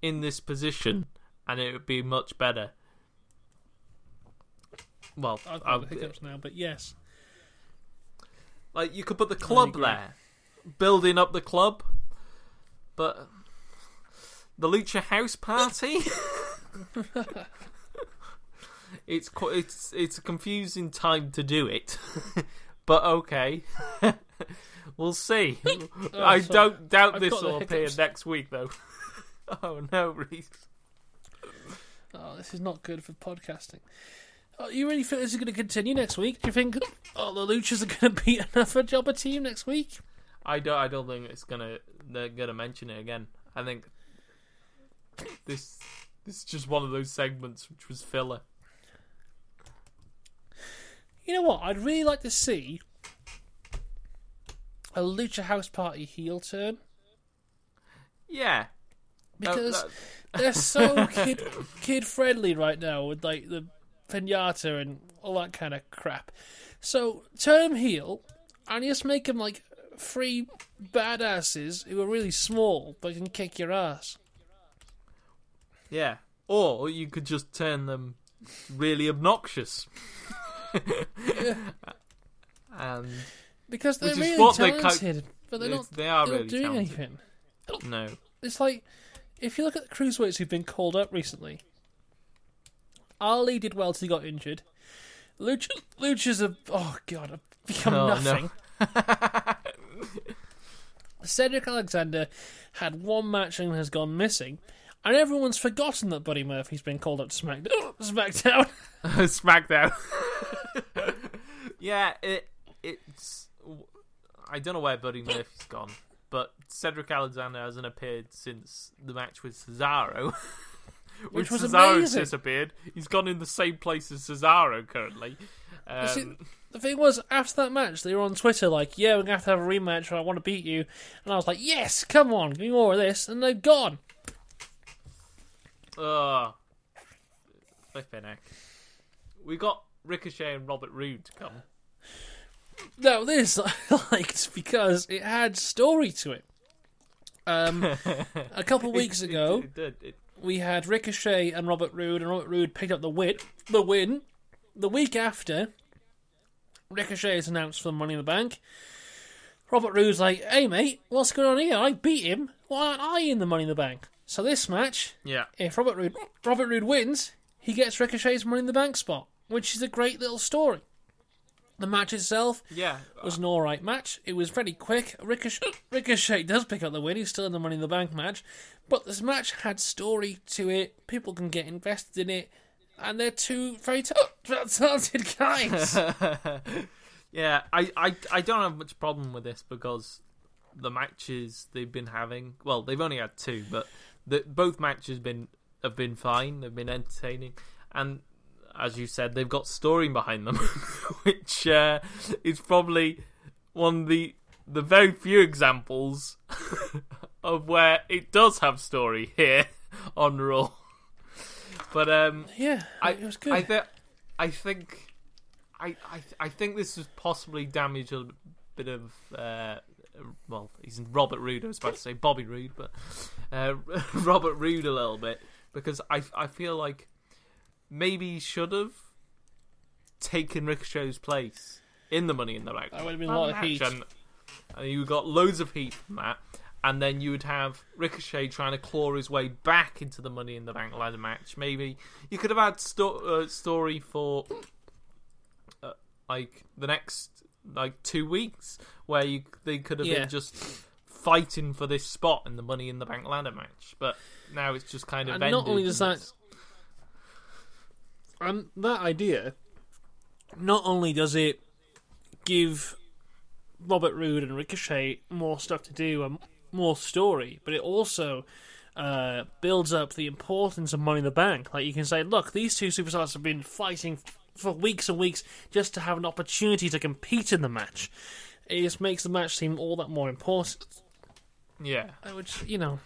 in this position and it would be much better. Well, I've got the hiccups now, but yes. like you could put the club agree. there, building up the club, but the Lucha House Party. it's quite, it's it's a confusing time to do it, but okay, we'll see. Oh, I Oh, sorry. don't doubt I've this will appear next week though. oh no, Rhys. Oh, this is not good for podcasting. Oh, you really think this is going to continue next week? Do you think oh, the Luchas are going to beat another jobber team next week? I don't. I don't think it's gonna. They're gonna mention it again. I think this. This is just one of those segments which was filler. You know what? I'd really like to see a Lucha House Party heel turn Yeah, because that- they're so kid kid friendly right now with like the pinata and all that kind of crap. So turn them heel and just make them like three badasses who are really small but can kick your ass. yeah. Or you could just turn them really obnoxious. and Because they're really they talented, but they're not, they are they're not really doing talented. anything. no, It's like if you look at the cruiserweights who've been called up recently. Ali did well till he got injured. Lucha, Lucha's a oh god, I've become Oh, no. nothing. Cedric Alexander had one match and has gone missing, and everyone's forgotten that Buddy Murphy's been called up to Smack- SmackDown. SmackDown. yeah, it it's. I don't know where Buddy Murphy's gone, but Cedric Alexander hasn't appeared since the match with Cesaro. Which was Cesaro's amazing. disappeared. He's gone in the same place as Cesaro currently. see, Um, The thing was, after that match, they were on Twitter like, "Yeah, we're gonna have to have a rematch, or I want to beat you." And I was like, "Yes, come on, give me more of this." And they're gone. Ugh. Flipping heck. We got Ricochet and Robert Roode to come. No, this I liked because it had story to it. Um, a couple weeks It- ago, it did. It- we had Ricochet and Robert Roode, and Robert Roode picked up the win. The win. The week after, Ricochet is announced for the Money in the Bank. Robert Roode's like, "Hey mate, what's going on here? I beat him. Why aren't I in the Money in the Bank?" So this match, yeah. if Robert Roode Robert Roode wins, he gets Ricochet's Money in the Bank spot, which is a great little story. The match itself Yeah. was an alright match. It was very quick. Ricochet, Ricochet does pick up the win. He's still in the Money in the Bank match. But this match had story to it. People can get invested in it. And they're two very ta- That's haunted guys. yeah, I, I I don't have much problem with this because the matches they've been having, well, they've only had two, but the, both matches been have been fine. They've been entertaining, and as you said, they've got story behind them, which uh, is probably one of the the very few examples of where it does have story here on Raw. But um, yeah, I, it was good. I, th- I think, I, I, I think this has possibly damaged a bit of. Uh, well, he's Robert Roode. I was about to say Bobby Roode, but uh, Robert Roode a little bit because I, I feel like maybe he should have taken Ricochet's place in the Money in the Bank. That would have been a lot of match, heat. And, and you got loads of heat from that. And then you would have Ricochet trying to claw his way back into the Money in the Bank ladder match. Maybe you could have had sto- uh, story for uh, like the next like two weeks where you they could have Yeah. been just fighting for this spot in the Money in the Bank ladder match. But now it's just kind of And not only does that- it's- And that idea, not only does it give Robert Roode and Ricochet more stuff to do and more story, but it also uh, builds up the importance of Money in the Bank. Like you can say, look, these two superstars have been fighting for weeks and weeks just to have an opportunity to compete in the match. It just makes the match seem all that more important. yeah. Uh, Which, you know.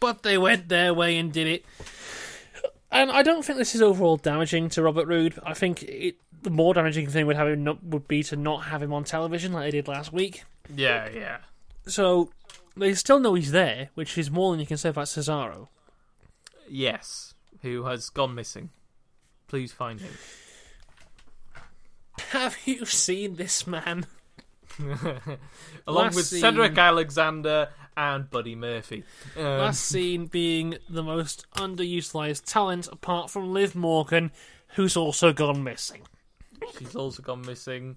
But they went their way and did it. And I don't think this is overall damaging to Robert Roode. I think it, the more damaging thing would have him not, would be to not have him on television like they did last week. Yeah, yeah. So they still know he's there, which is more than you can say about Cesaro. Yes. Who has gone missing. Please find him. Have you seen this man? Along Last with scene- Cedric Alexander and Buddy Murphy. Um, Last seen being the most underutilized talent apart from Liv Morgan, who's also gone missing. she's also gone missing.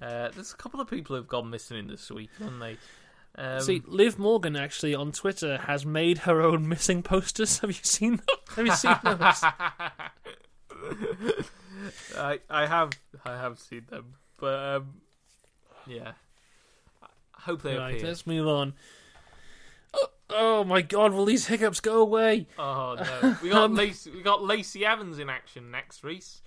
Uh, there's a couple of people who've gone missing in this week, haven't they? Um, See, Liv Morgan actually on Twitter has made her own missing posters. Have you seen them? Have you seen those? I I have I have seen them, but um, yeah. I hope they right, appear. let's move on. Oh, my god, will these hiccups go away? Oh no, we got Um, Lacey, we got Lacey Evans in action next, Rhys.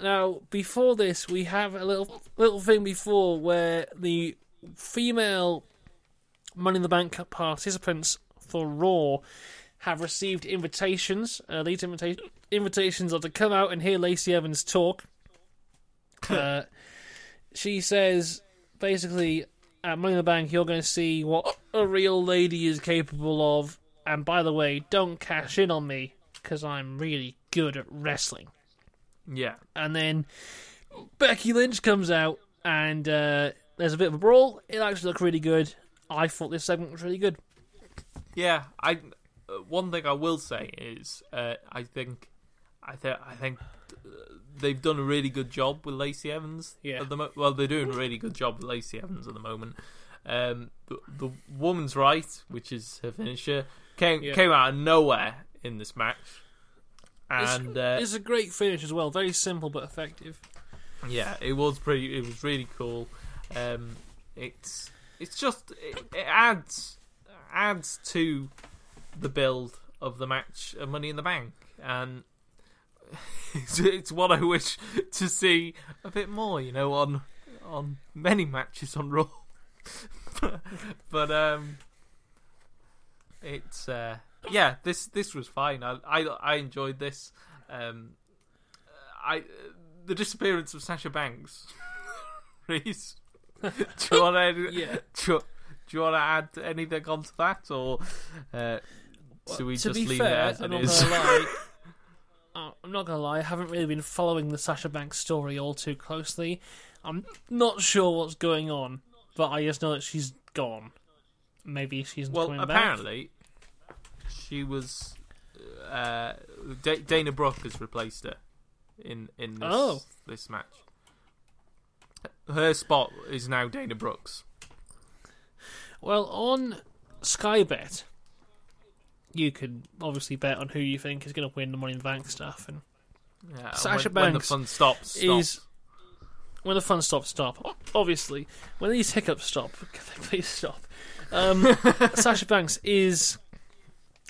Now, before this, we have a little little thing before where the female Money in the Bank participants for Raw have received invitations. Uh, these invita- invitations are to come out and hear Lacey Evans talk. uh, she says, basically, at Money in the Bank, you're going to see what a real lady is capable of. And by the way, don't cash in on me because I'm really good at wrestling Yeah, and then Becky Lynch comes out, and uh, there's a bit of a brawl. It actually looked really good. I thought this segment was really good. yeah. I uh, one thing I will say is uh, I think I think I think they've done a really good job with Lacey Evans. Yeah. At the mo- well, they're doing a really good job with Lacey Evans at the moment. Um, the, the woman's right, which is her finisher, came Yeah. came out of nowhere in this match, It's- and uh, It's a great finish as well. Very simple but effective. Yeah, it was pretty. It was really cool. Um, it's it's just it, it adds adds to the build of the match of Money in the Bank, and it's, it's what I wish to see a bit more. You know, on on many matches on Raw, but um, it's uh, yeah. This this was fine. I I, I enjoyed this. Um, I the disappearance of Sasha Banks. Rhys, do you want to Yeah. do, you, do you want to add anything onto that, or uh, should we just leave fair, it as it is? Uh, I'm not gonna lie. I haven't really been following the Sasha Banks story all too closely. I'm not sure what's going on, but I just know that she's gone. Maybe she's well, coming back. apparently, she was. Uh, Da- Dana Brooke has replaced her in in this Oh. this match. Her spot is now Dana Brooks. Well, on Skybet, you can obviously bet on who you think is going to win the Money in the Bank stuff, and Yeah, Sasha when, when the Banks fun stops, stops. is when the fun stops stop. Obviously, when these hiccups stop, can they please stop? Um, Sasha Banks is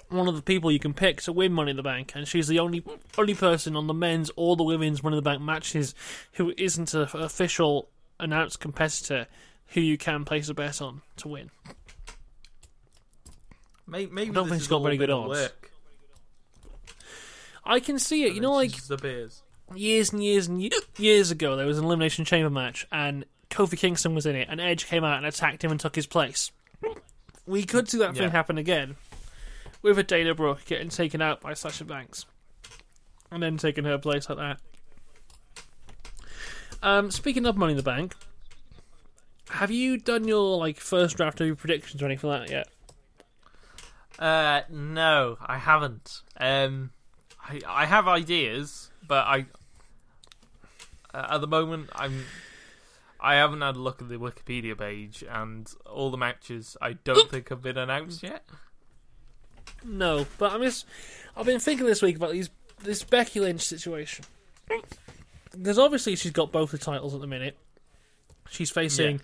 one of the people you can pick to win Money in the Bank, and she's the only only person on the men's or the women's Money in the Bank matches who isn't an official announced competitor who you can place a bet on to win. May- maybe I don't this think she's got very good odds. Work, I can see it. and You know, like just appears. years and years and years ago, there was an Elimination Chamber match, and Kofi Kingston was in it, and Edge came out and attacked him and took his place. We could see that Yeah. thing happen again, with a Dana Brooke getting taken out by Sasha Banks, and then taking her place like that. Um, speaking of Money in the Bank, have you done your like first draft of your predictions or anything like that yet? Uh, no, I haven't. Um, I I have ideas, but I uh, at the moment I'm I haven't had a look at the Wikipedia page, and all the matches I don't think have been announced yet. No, but I'm just. I've been thinking this week about these this Becky Lynch situation because obviously she's got both the titles at the minute. She's facing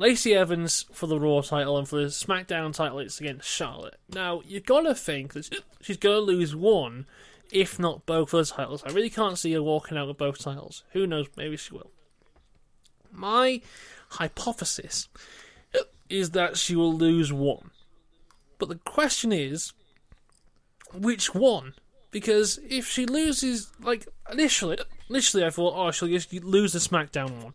Lacey Evans for the Raw title and for the SmackDown title. It's against Charlotte. Now you gotta think that she's gonna lose one, if not both of the titles. I really can't see her walking out with both titles. Who knows? Maybe she will. My hypothesis is that she will lose one. But the question is, which one? Because if she loses, like initially, initially I thought, oh, she'll just lose the SmackDown one.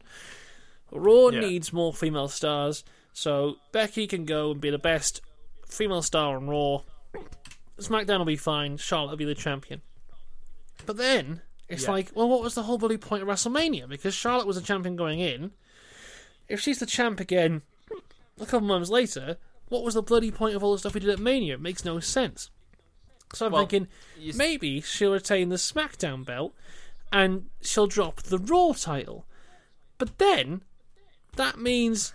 Raw Yeah. needs more female stars, so Becky can go and be the best female star on Raw. SmackDown will be fine. Charlotte will be the champion. But then it's Yeah. like, well, what was the whole bloody point of WrestleMania? Because Charlotte was the champion going in. If she's the champ again a couple months later, what was the bloody point of all the stuff we did at Mania? It makes no sense. So I'm Well, thinking maybe she'll retain the SmackDown belt and she'll drop the Raw title. But then that means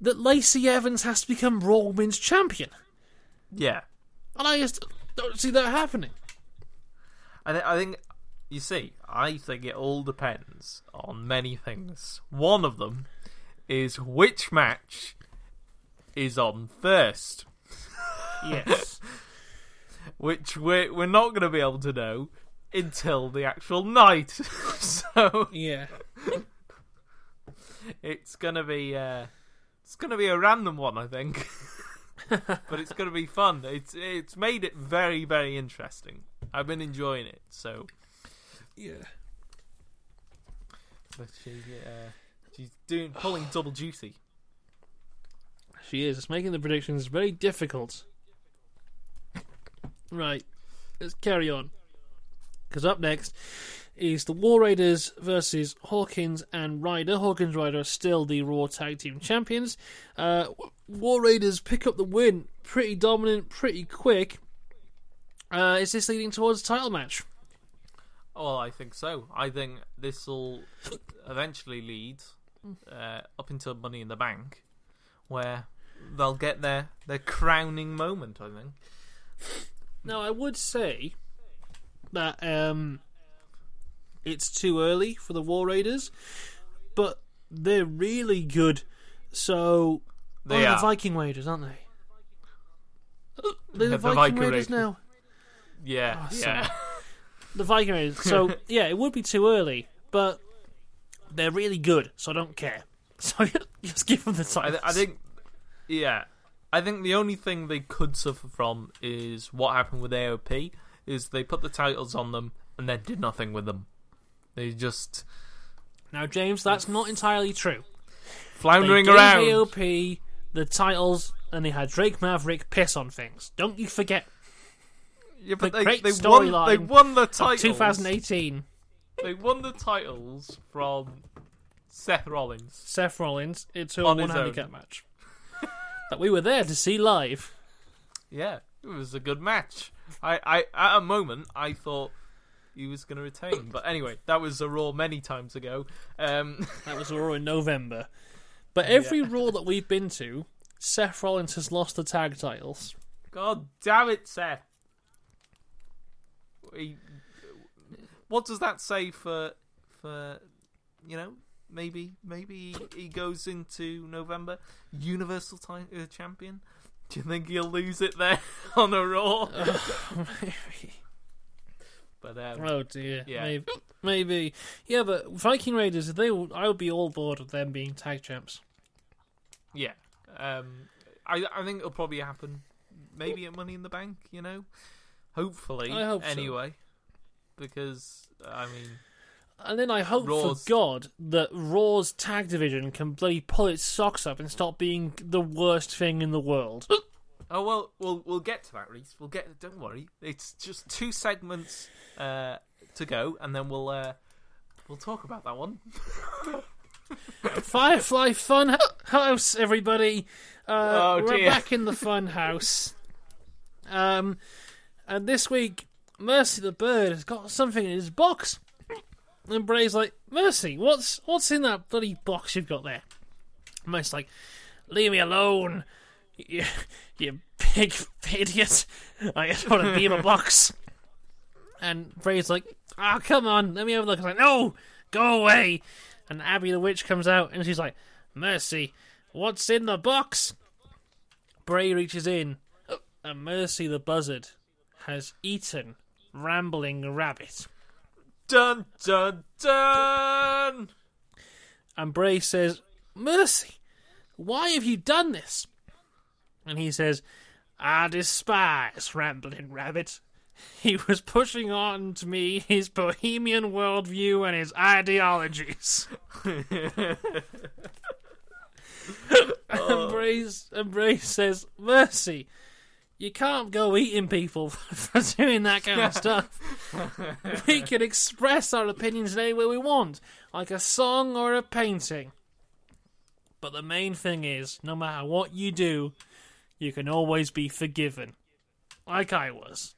that Lacey Evans has to become Raw Women's Champion. yeah, And I just don't see that happening. I th- I think you see, I think it all depends on many things. One of them is which match is on first. Yes. which we're we're not going to be able to know until the actual night. so yeah. It's to be uh, it's to be a random one, I think. but it's to be fun. It's it's made it very very interesting. I've been enjoying it. So Yeah. but she uh, she's doing pulling double duty. She is. It's making the predictions very difficult. Right. Let's carry on. Because up next is the War Raiders versus Hawkins and Ryder. Hawkins and Ryder are still the Raw Tag Team Champions. Uh, War Raiders pick up the win. Pretty dominant, pretty quick. Uh, is this leading towards a title match? Well, I think so. I think this will eventually lead uh, up into Money in the Bank, where they'll get their their crowning moment. I think. Now, I would say that um, it's too early for the War Raiders, but they're really good. So, They oh, are. the Viking Raiders, aren't they? They're the, The Viking, Viking Raiders Raiders. now. Yeah, Oh, yeah. The Viking Raiders. So, yeah, it would be too early, but they're really good, so I don't care. So, just give them the I, title. th- I think, yeah, I think the only thing they could suffer from is what happened with AOP. Is they put the titles on them and then did nothing with them. They just Now, James, that's not entirely true. floundering they gave around. AOP the titles, and they had Drake Maverick piss on things. Don't you forget. yeah, but the they, great they won. storyline They won the of titles. 2018. They won the titles from Seth Rollins. Seth Rollins into a On one his own. handicap match that we were there to see live. Yeah, it was a good match. I, I at a moment I thought he was going to retain, but anyway, that was a Raw many times ago. Um, That was a Raw in November. But every Raw that we've been to, Seth Rollins has lost the tag titles. God damn it, Seth. He, what does that say for for you know maybe maybe he goes into November Universal time, uh, champion? Do you think he'll lose it there on a Raw? maybe. But um, Oh dear. Yeah. Maybe. Maybe. Yeah, but Viking Raiders, they will, I would be all bored of them being tag champs. yeah, um, I I think it'll probably happen. Maybe at Money in the Bank, you know. Hopefully, I hope so. anyway, because I mean, And then I hope Raw's- for God that Raw's tag division can bloody pull its socks up and stop being the worst thing in the world. Oh well, we'll we'll get to that, Rhys. We'll get. Don't worry. It's just two segments uh, to go, and then we'll uh, we'll talk about that one. Firefly Fun House, everybody. Uh, Oh, we're back in the Fun House. Um, and this week, Mercy the Bird has got something in his box. And Bray's like, Mercy, what's what's in that bloody box you've got there? And Mercy's like, leave me alone, you, you big idiot. I just want to be in a box. And Bray's like, ah, come on, let me have a look. He's like, no, go away. And Abby the witch comes out and she's like, Mercy, what's in the box? Bray reaches in, and Mercy the buzzard has eaten Rambling Rabbit. Dun dun dun. And Bray says, Mercy, why have you done this? And he says, I despise Rambling Rabbit. He was pushing on to me his bohemian worldview and his ideologies. and, oh. Embrace, and says, Mercy, you can't go eating people for doing that kind of stuff. we can express our opinions any way we want, like a song or a painting. But the main thing is, no matter what you do, you can always be forgiven. Like I was.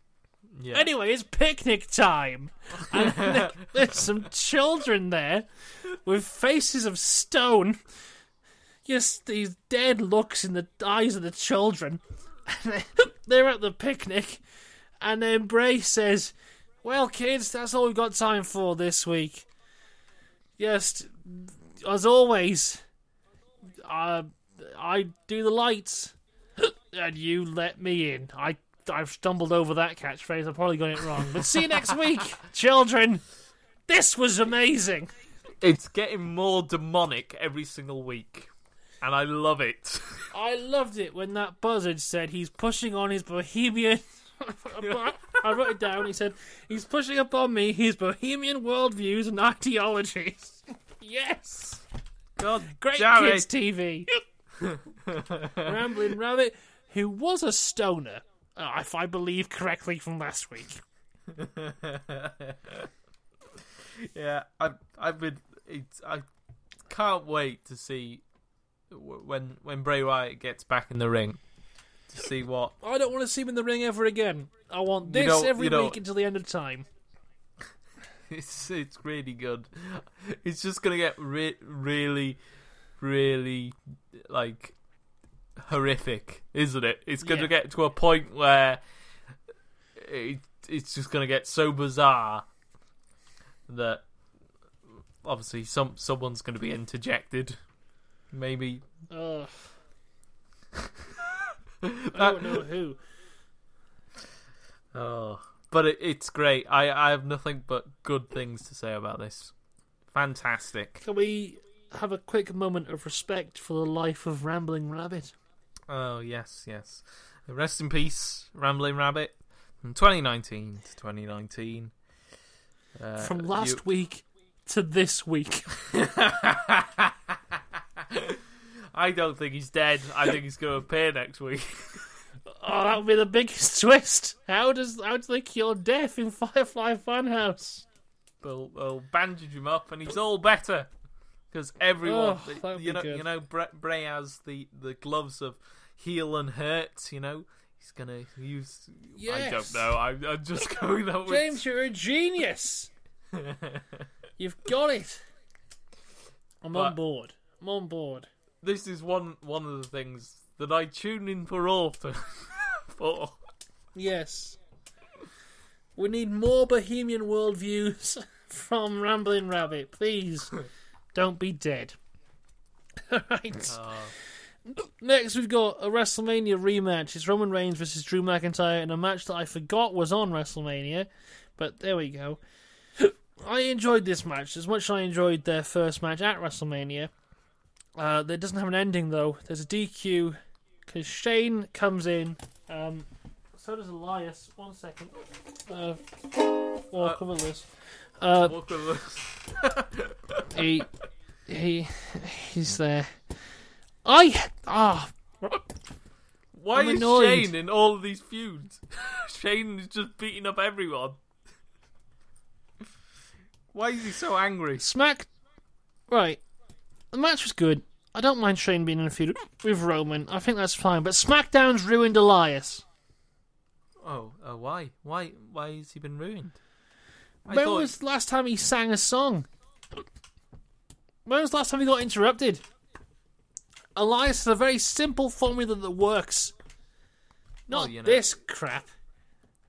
Yeah. Anyway, it's picnic time. And there's some children there with faces of stone. Just these dead looks in the eyes of the children. They- They're at the picnic. And then Bray says, Well, kids, that's all we've got time for this week. Just, as always, uh, I do the lights. And you let me in. I I've stumbled over that catchphrase. I've probably got it wrong. But see you next week, children. This was amazing. It's getting more demonic every single week, and I love it. I loved it when that buzzard said he's pushing on his bohemian. I wrote it down. He said he's pushing upon me his bohemian worldviews and ideologies. yes, God great kids. TV. Rambling Rabbit, who was a stoner, uh, if I believe correctly from last week. Yeah, I've I've been. It's, I can't wait to see when when Bray Wyatt gets back in the ring to see what. I don't want to see him in the ring ever again. I want this every week until the end of time. It's it's really good. It's just gonna get re- really, really like horrific, isn't it? It's gonna get to a point where it, it's just gonna get so bizarre that obviously some someone's gonna be interjected. Maybe Ugh. I don't know who. Oh, but it, it's great. I, I have nothing but good things to say about this. Fantastic. Can we have a quick moment of respect for the life of Rambling Rabbit? Oh yes, yes. Rest in peace, Rambling Rabbit. From 2019 to 2019. Uh, From last you- week to this week. I don't think he's dead. I think he's going to appear next week. Oh, that would be the biggest twist. How does how do they cure death in Firefly Funhouse? they'll, they'll bandage him up, and he's all better. Because everyone, Oh, you know, good. you know, Bray has the, the gloves of heal and hurt. You know, he's gonna use. I don't know. I'm, I'm just going that way. James, you're a genius. You've got it. I'm on board. I'm on board. this is one one of the things that I tune in for often. for. Yes. We need more Bohemian worldviews from Rambling Rabbit. Please don't be dead. right. Uh, Next, we've got a WrestleMania rematch. It's Roman Reigns versus Drew McIntyre in a match that I forgot was on WrestleMania. But there we go. I enjoyed this match as much as I enjoyed their first match at WrestleMania. Uh, that doesn't have an ending though. There's a DQ because Shane comes in. Um, so does Elias. One second. Uh, well, Uh, cover this. Uh, walk he he he's there. I ah Why I'm is annoyed. Shane in all of these feuds? Shane is just beating up everyone. Why is he so angry? Smack. Right, the match was good. I don't mind Shane being in a feud with Roman. I think that's fine. But SmackDown's ruined Elias. Oh, uh, why? Why? Why has he been ruined? I when thought- was the last time he sang a song? When was the last time he got interrupted? Elias is a very simple formula that works. Not Well, you know- this crap.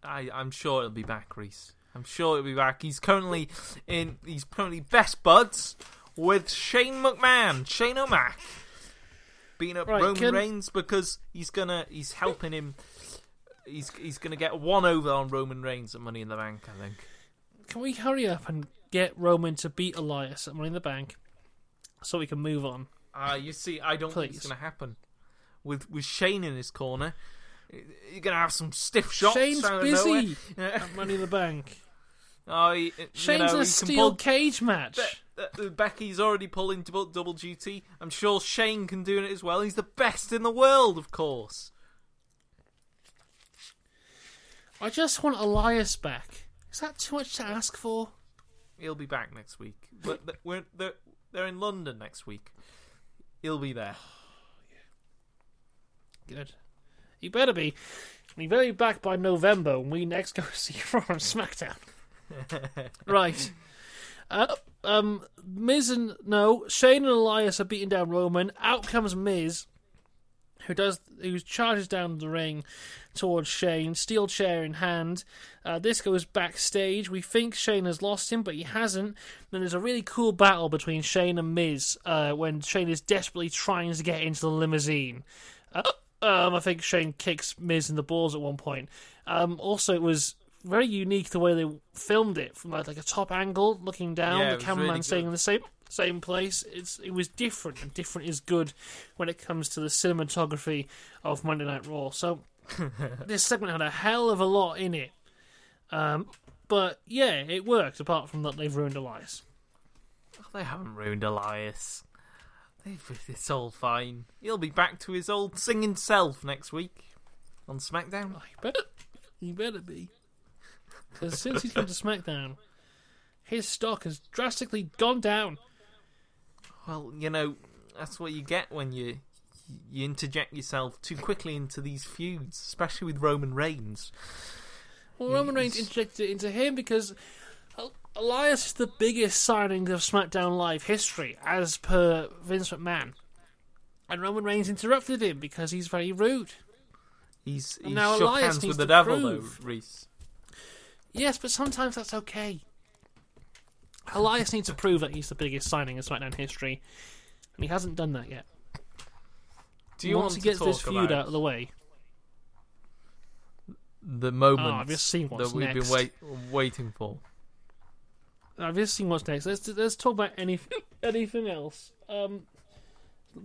I, I'm sure it'll be back, Rhys. I'm sure it'll be back. He's currently in. He's currently best buds with Shane McMahon, Shane O'Mac, beating up Right, Roman can- Reigns because he's gonna. He's helping him. He's he's gonna get one over on Roman Reigns at Money in the Bank. I think. Can we hurry up and get Roman to beat Elias at Money in the Bank so we can move on? Uh, you see, I don't think it's gonna happen. With with Shane in his corner, you're gonna have some stiff shots. Shane's busy at Money in the Bank. oh, he, you Shane's know, in a steel pull- cage match. Be- uh, Becky's already pulling double, double duty. I'm sure Shane can do it as well. He's the best in the world, of course. I just want Elias back. Is that too much to ask for? He'll be back next week. But th- we're, they're, they're in London next week. He'll be there. Good. He better be. He better be back by November when we next go see Raw and SmackDown. right. Uh, um, Miz and no Shane and Elias are beating down Roman. Out comes Miz, who does who charges down the ring towards Shane, steel chair in hand. Uh, this goes backstage. We think Shane has lost him, but he hasn't. Then there's a really cool battle between Shane and Miz uh, when Shane is desperately trying to get into the limousine. Uh, um, I think Shane kicks Miz in the balls at one point. Um, also, it was very unique the way they filmed it from like, like a top angle, looking down, Yeah, the cameraman really staying in the same same place. It's it was different, and different is good when it comes to the cinematography of Monday Night Raw. So this segment had a hell of a lot in it. Um, but yeah, it worked. Apart from that, they've ruined Elias. Oh, they haven't ruined Elias. They've, it's all fine. He'll be back to his old singing self next week on SmackDown. Oh, he better, he better be. Because since he's come to SmackDown, his stock has drastically gone down. Well, you know, that's what you get when you you interject yourself too quickly into these feuds, especially with Roman Reigns. Well, Roman Reigns interjected into him because Elias is the biggest signing of SmackDown Live history, as per Vince McMahon. And Roman Reigns interrupted him because he's very rude. He's he's now shook Elias hands with the devil, prove. though, Rhys. Yes, but sometimes that's okay. Elias needs to prove that he's the biggest signing in SmackDown history, and he hasn't done that yet. Do you Once want he to gets this feud out of the way, the moment Oh, I've just seen what's that we've next. been wait, waiting for? I've just seen what's next. Let's let's talk about any anything else. Um,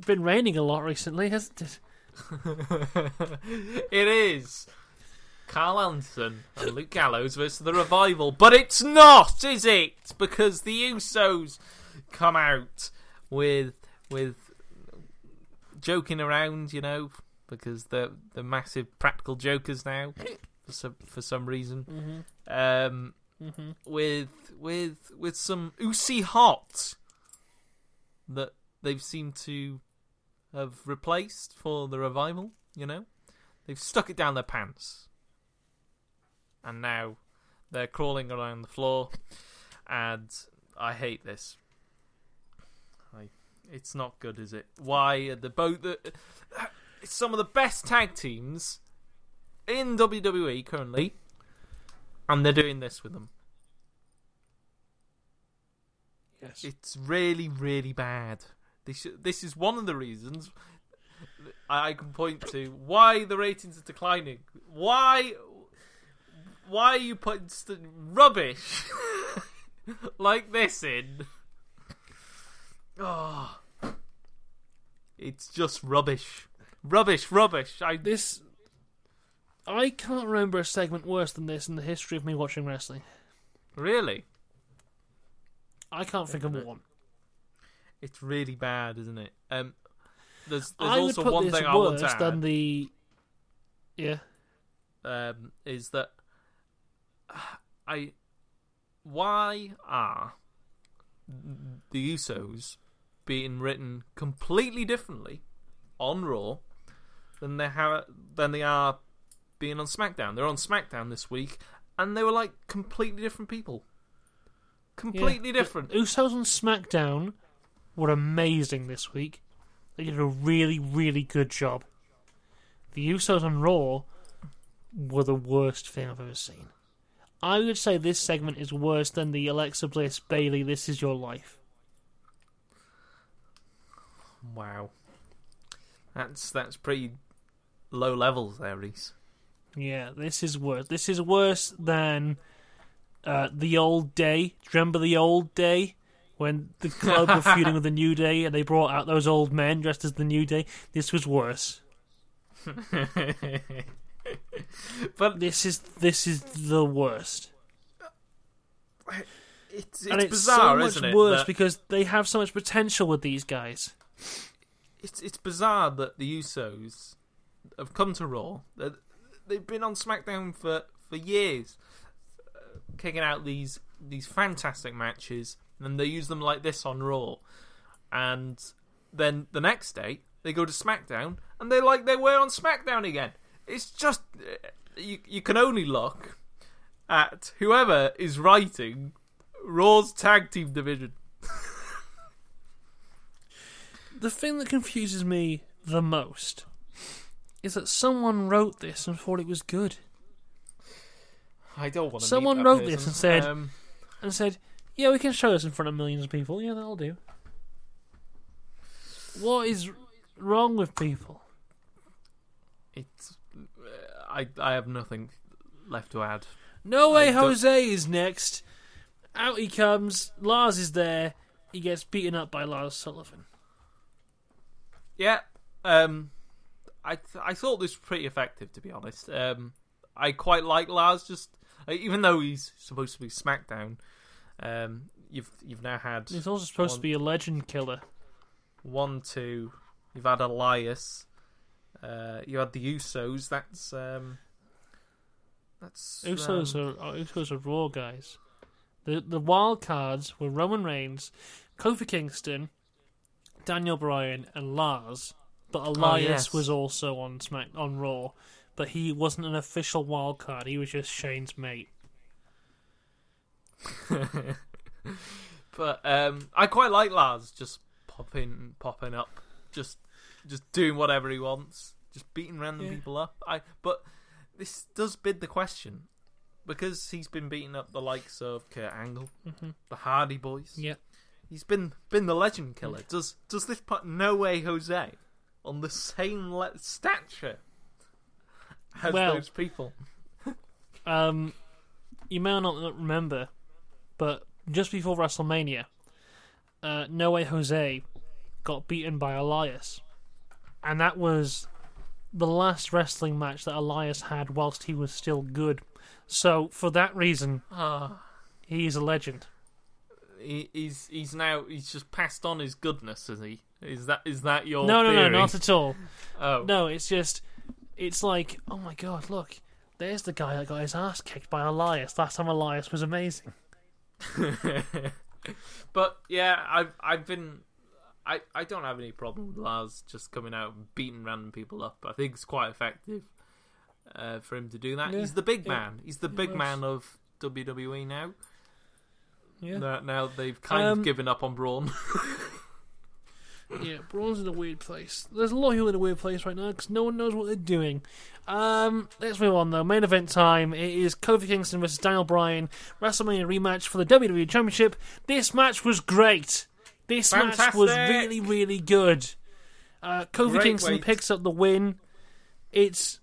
been raining a lot recently, hasn't it? it is Karl Anderson and Luke Gallows versus the Revival, but it's not, is it? Because the Usos come out with with joking around, you know, because they're they're massive practical jokers now for some for some reason. Mm-hmm. Um, Mm-hmm. with with with some Usi hot that they've seemed to have replaced for the revival. You know, they've stuck it down their pants, and now they're crawling around the floor. And I hate this. It's not good, is it? Why are the both the it's some of the best tag teams in WWE currently, and they're doing this with them. Yes. It's really, really bad. This this is one of the reasons I can point to why the ratings are declining. Why why are you putting rubbish like this in? Oh, it's just rubbish, rubbish, rubbish. I This. I can't remember a segment worse than this in the history of me watching wrestling. really, I can't think of one. it's really bad, isn't it? Um, there's there's I would also put one this thing I want worse to add. than the. Yeah. um, is that I why are the Usos being written completely differently on Raw than they have than they are being on SmackDown? They're on SmackDown this week, and they were like completely different people. Completely Yeah. different. The Usos on SmackDown were amazing this week. They did a really, really good job. The Usos on Raw were the worst thing I've ever seen. I would say this segment is worse than the Alexa Bliss Bailey This Is Your Life. Wow, that's that's pretty low levels there, Rhys. Yeah, this is worse. This is worse than uh, the old day. Do you remember the old day when the club were feuding with the New Day and they brought out those old men dressed as the New Day? This was worse. but This is this is the worst. it's, it's and it's bizarre, so much isn't it? worse that- because they have so much potential with these guys. It's it's bizarre that the Usos have come to Raw. That they've been on SmackDown for for years, uh, kicking out these these fantastic matches, and they use them like this on Raw. And then the next day they go to SmackDown, and they like they were on SmackDown again. It's just uh, you you can only look at whoever is writing Raw's tag team division. The thing that confuses me the most is that someone wrote this and thought it was good I don't want to. Someone wrote that this and said- Um, and said, "Yeah, we can show this in front of millions of people. Yeah, that'll do." What is wrong with people? It's. uh, I I have nothing left to add. No way, Jose is next. Out he comes. Lars is there. He gets beaten up by Lars Sullivan. Yeah. Um. I th- I thought this was pretty effective to be honest. Um. I quite like Lars. Just uh, even though he's supposed to be SmackDown, um. You've you've now had He's also supposed One- to be a legend killer. one, two. You've had Elias. Uh. You had the Usos. That's um. That's Usos um, are uh, Usos are Raw guys. The the wild cards were Roman Reigns, Kofi Kingston, Daniel Bryan, and Lars. But Elias yes. was also on Smack on Raw, but he wasn't an official wild card. He was just Shane's mate. but um, I quite like Lars just popping popping up, just just doing whatever he wants, just beating random Yeah. people up. I but this does bid the question because he's been beating up the likes of Kurt Angle, hmm the Hardy Boys. Yeah. He's been been the legend killer. Does does this put No Way Jose on the same le- stature as Well- those people? Um, you may not remember, but just before WrestleMania, uh, No Way Jose got beaten by Elias, and that was the last wrestling match that Elias had whilst he was still good. So for that reason, Ah. he is a legend. He, he's he's now he's just passed on his goodness, is he? Is that is that your no, no, no, theory? not at all. Oh, No, it's just, it's like, oh my god, look, there's the guy that got his ass kicked by Elias. Last time Elias was amazing. but yeah, I've I've been. I, I don't have any problem with Lars just coming out and beating random people up. I think it's quite effective uh, for him to do that. Yeah, He's the big yeah, man. He's the big man of WWE now. Yeah. Now, now they've kind Um, of given up on Braun. yeah, Braun's in a weird place. There's a lot of people in a weird place right now because no one knows what they're doing. Um, let's move on though. Main event time. It is Kofi Kingston versus Daniel Bryan WrestleMania rematch for the WWE Championship. This match was great. This match was really, really good. Uh, Kofi Great Kingston wait. picks up the win. It's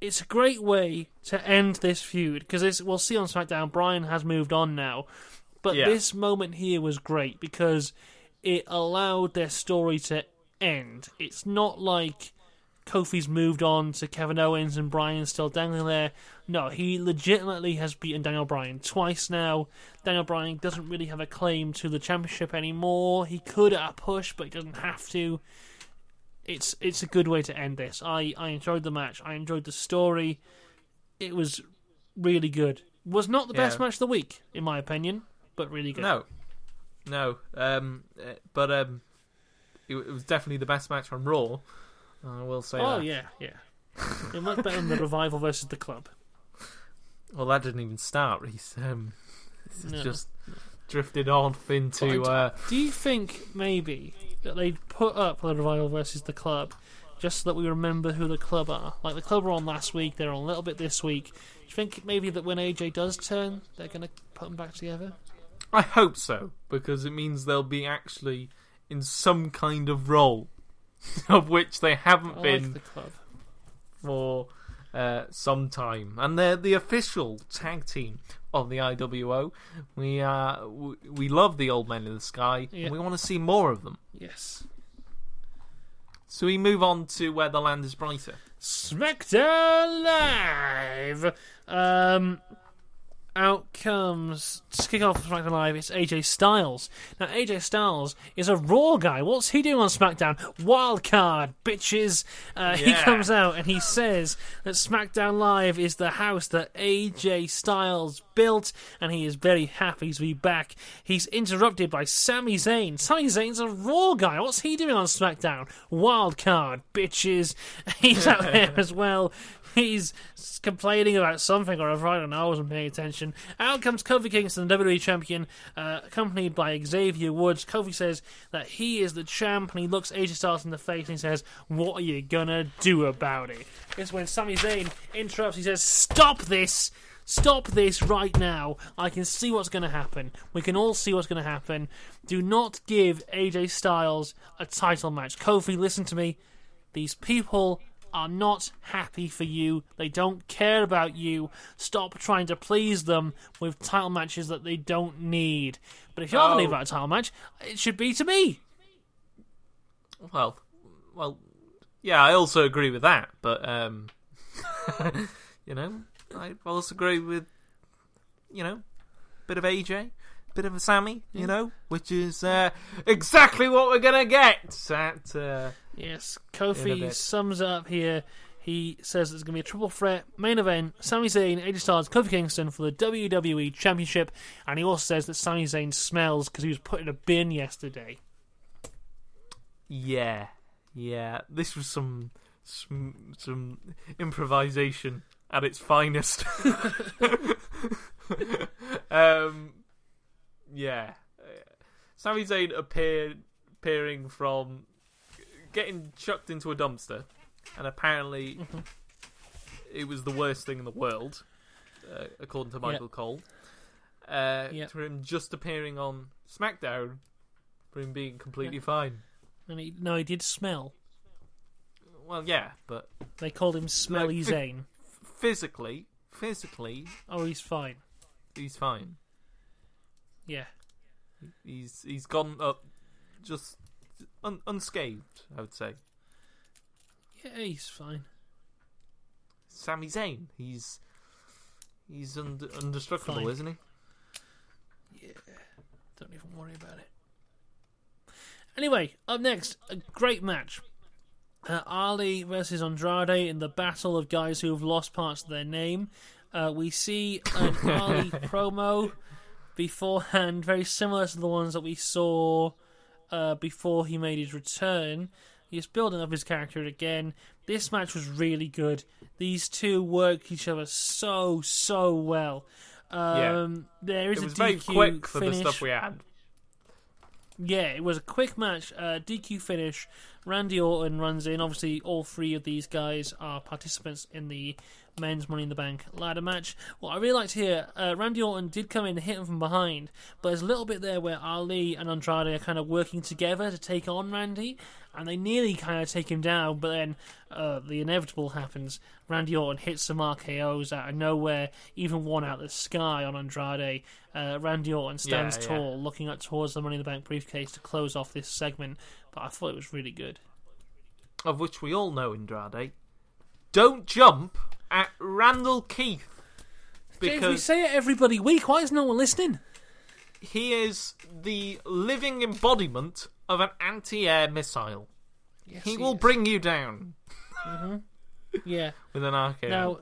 it's a great way to end this feud because we'll see on SmackDown. Bryan has moved on now, but Yeah. this moment here was great because it allowed their story to end. It's not like Kofi's moved on to Kevin Owens and Bryan's still dangling there. No, he legitimately has beaten Daniel Bryan twice now. Daniel Bryan doesn't really have a claim to the championship anymore. He could at a push, but he doesn't have to. It's it's a good way to end this. I, I enjoyed the match. I enjoyed the story. It was really good. Was not the best match of the week, in my opinion, but really good. No, no. Um, uh, but um, it, it was definitely the best match on Raw. I will say Oh that. yeah, yeah. It much better than the revival versus the club. Well, that didn't even start. He's um, No. just drifted off into. Uh, Do you think maybe that they'd put up the revival versus the club just so that we remember who the club are? Like the club were on last week, they're on a little bit this week. Do you think maybe that when AJ does turn, they're going to put them back together? I hope so because it means they'll be actually in some kind of role of which they haven't I been like the for uh, some time, and they're the official tag team of the IWO. We uh, w- we love the old men in the sky. Yeah. and we want to see more of them. Yes. So we move on to where the land is brighter. SmackDown Live. Um, out comes to kick off SmackDown Live. It's AJ Styles. Now AJ Styles is a Raw guy. What's he doing on SmackDown? Wild card, bitches. Uh, He comes out and he says that SmackDown Live is the house that AJ Styles built, and he is very happy to be back. He's interrupted by Sami Zayn. Sami Zayn's a Raw guy. What's he doing on SmackDown? Wild card, bitches. He's out there as well. He's complaining about something or other. I don't know. I wasn't paying attention. Out comes Kofi Kingston, the WWE champion, uh, accompanied by Xavier Woods. Kofi says that he is the champ, and he looks AJ Styles in the face and he says, "What are you gonna do about it?" It's when Sami Zayn interrupts. He says, "Stop this." Stop this right now. I can see what's going to happen. We can all see what's going to happen. Do not give AJ Styles a title match. Kofi, listen to me. These people are not happy for you. They don't care about you. Stop trying to please them with title matches that they don't need. But if you're Oh. going to leave out a title match, it should be to me. Well, well, yeah, I also agree with that, but um, you know, I also agree with you know, bit of AJ, bit of a Sami, you know, which is uh, exactly what we're gonna get at. Uh, Yes, Kofi sums up here. He says it's going to be a triple threat main event: Sami Zayn, AJ Styles, Kofi Kingston for the WWE Championship. And he also says that Sami Zayn smells because he was put in a bin yesterday. yeah, yeah, this was some some, some improvisation at its finest. um, yeah, Sami Zayn appeared appearing from getting chucked into a dumpster, and apparently it was the worst thing in the world, uh, according to Michael Cole. Uh, Yeah. To him just appearing on SmackDown, for him being completely fine. And he, no, he did smell. Well, yeah, but They called him Smelly Like, Zayn. physically, physically, Oh, he's fine. he's fine. Yeah. He's he's gone up just un- unscathed, I would say. Yeah, he's fine. Sami Zayn, he's he's und- indestructible, Fine. isn't he? Yeah. Don't even worry about it. Anyway, up next, a great match. Uh, Ali versus Andrade in the battle of guys who have lost parts of their name. Uh, we see an Ali promo beforehand, very similar to the ones that we saw uh, before he made his return. He's building up his character again. This match was really good. These two work each other so so well. Um, There is It a was DQ very quick for finish. the stuff we had. Yeah, it was a quick match, uh, DQ finish. Randy Orton runs in. Obviously, all three of these guys are participants in the men's Money in the Bank ladder match. What I really liked here, uh, Randy Orton did come in and hit him from behind, but there's a little bit there where Ali and Andrade are kind of working together to take on Randy, and they nearly kind of take him down, but then uh, the inevitable happens. Randy Orton hits some RKO's out of nowhere, even one out of the sky on Andrade. Uh, Randy Orton stands Yeah, yeah. tall, looking up towards the Money in the Bank briefcase to close off this segment, but I thought it was really good. Of which we all know, Andrade. Don't jump at Randal Keith. James, we say it every bloody week. Why is no one listening? he is the living embodiment of an anti air missile. Yes, He will bring you down mm-hmm. Yeah. with an RKO. Now,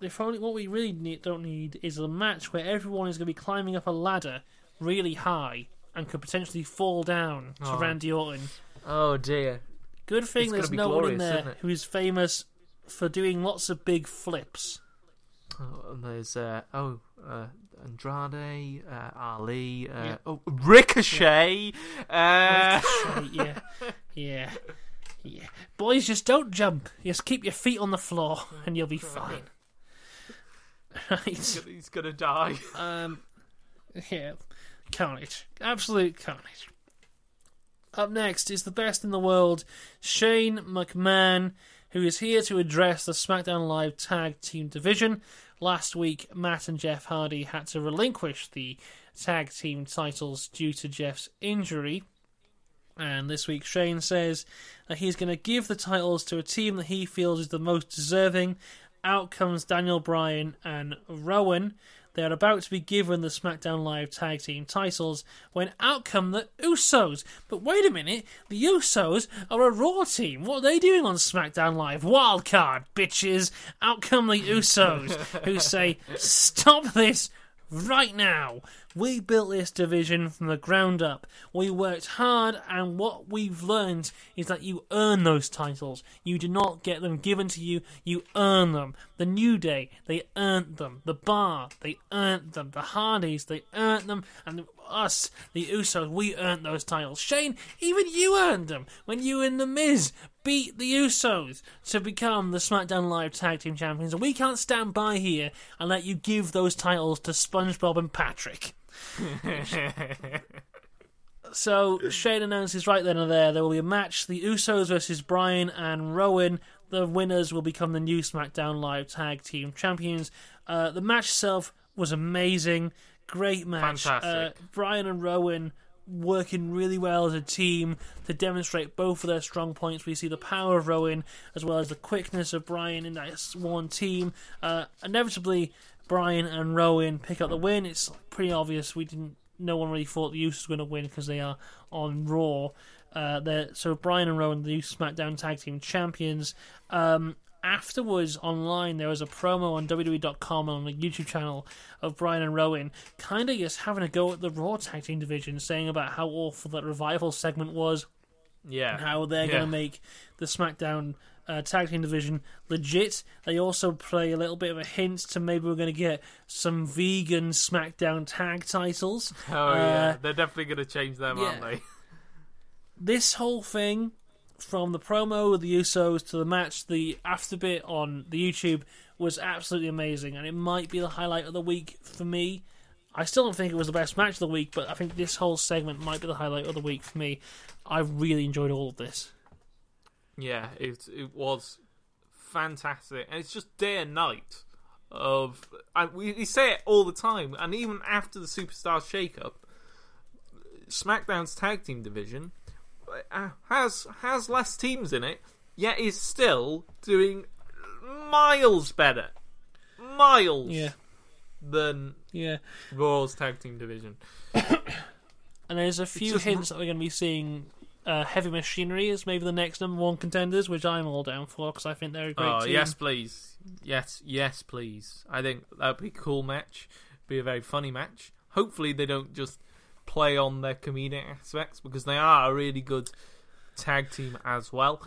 if only what we really need, don't need is a match where everyone is going to be climbing up a ladder really high and could potentially fall down to Oh. Randy Orton. oh dear. Good thing It's there's no one in glorious, there who is famous for doing lots of big flips. Oh, and there's uh, oh uh, Andrade, uh, Ali, uh, Yeah. oh, Ricochet. Uh, Right, yeah, yeah, yeah. Boys, just don't jump. Just keep your feet on the floor, and you'll be fine. Right. he's gonna die. Um, yeah, carnage, absolute carnage. Up next is the best in the world, Shane McMahon, who is here to address the SmackDown Live Tag Team division. Last week, Matt and Jeff Hardy had to relinquish the tag team titles due to Jeff's injury. And this week, Shane says that he's going to give the titles to a team that he feels is the most deserving. Out comes Daniel Bryan and Rowan. They are about to be given the SmackDown Live Tag Team titles when out come the Usos. But wait a minute, the Usos are a Raw team. What are they doing on SmackDown Live? Wild card, bitches. Out come the Usos, who say, Stop this right now. We built this division from the ground up. We worked hard, and what we've learned is that you earn those titles. You do not get them given to you, you earn them. The New Day, they earned them. The Bar, they earned them. The Hardys, they earned them. And us, the Usos, we earned those titles. Shane, even you earned them when you and The Miz beat the Usos to become the SmackDown Live Tag Team Champions. And we can't stand by here and let you give those titles to SpongeBob and Patrick. So Shane announces right then and there there will be a match: the Usos versus Bryan and Rowan. The winners will become the new SmackDown Live Tag Team Champions. Uh, the match itself was amazing, great match. Fantastic. Uh, Bryan and Rowan working really well as a team to demonstrate both of their strong points. We see the power of Rowan as well as the quickness of Bryan in that one team. Uh, inevitably, Bryan and Rowan pick up the win. It's pretty obvious. We didn't. No one really thought the Usos were going to win because they are on Raw. Uh, so Bryan and Rowan, the new SmackDown Tag Team Champions. Um, afterwards, online, there was a promo on WWE.com and on the YouTube channel of Bryan and Rowan, kind of just having a go at the Raw Tag Team division, saying about how awful that revival segment was yeah. and how they're Yeah. going to make the SmackDown uh, tag team division legit. They also play a little bit of a hint to maybe we're going to get some vegan SmackDown tag titles. Oh yeah, Uh, they're definitely going to change them, aren't they? This whole thing, from the promo with the Usos to the match, the after bit on the YouTube was absolutely amazing, and it might be the highlight of the week for me. I still don't think it was the best match of the week, but I think this whole segment might be the highlight of the week for me. I really enjoyed all of this. Yeah, it it was fantastic, and it's just day and night of. And we, we say it all the time, and even after the Superstar shakeup, SmackDown's tag team division uh, has has less teams in it, yet is still doing miles better, miles Yeah, than yeah. Raw's tag team division. And there's a few hints that we're going to be seeing. Uh, Heavy Machinery is maybe the next number one contenders, which I'm all down for because I think they're a great Oh team. yes, please. Yes, yes, please. I think that'd be a cool match. Be a very funny match. Hopefully, they don't just play on their comedic aspects because they are a really good tag team as well.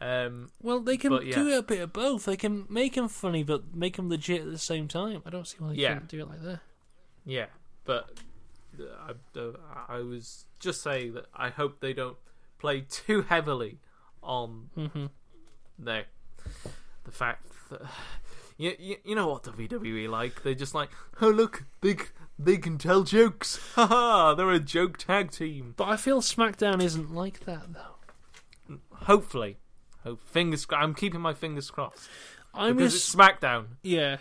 Um, Well, they can But, yeah. do a bit of both. They can make them funny, but make them legit at the same time. I don't see why they Yeah. couldn't do it like that. yeah, but I, uh, I was just saying that I hope they don't play too heavily on hmm the the fact that you, you you know what the WWE like? They're just like oh look they they can tell jokes. Haha they're a joke tag team. But I feel SmackDown isn't like that though. hopefully. Hope fingers I'm keeping my fingers crossed. I'm because just it's SmackDown. Yeah,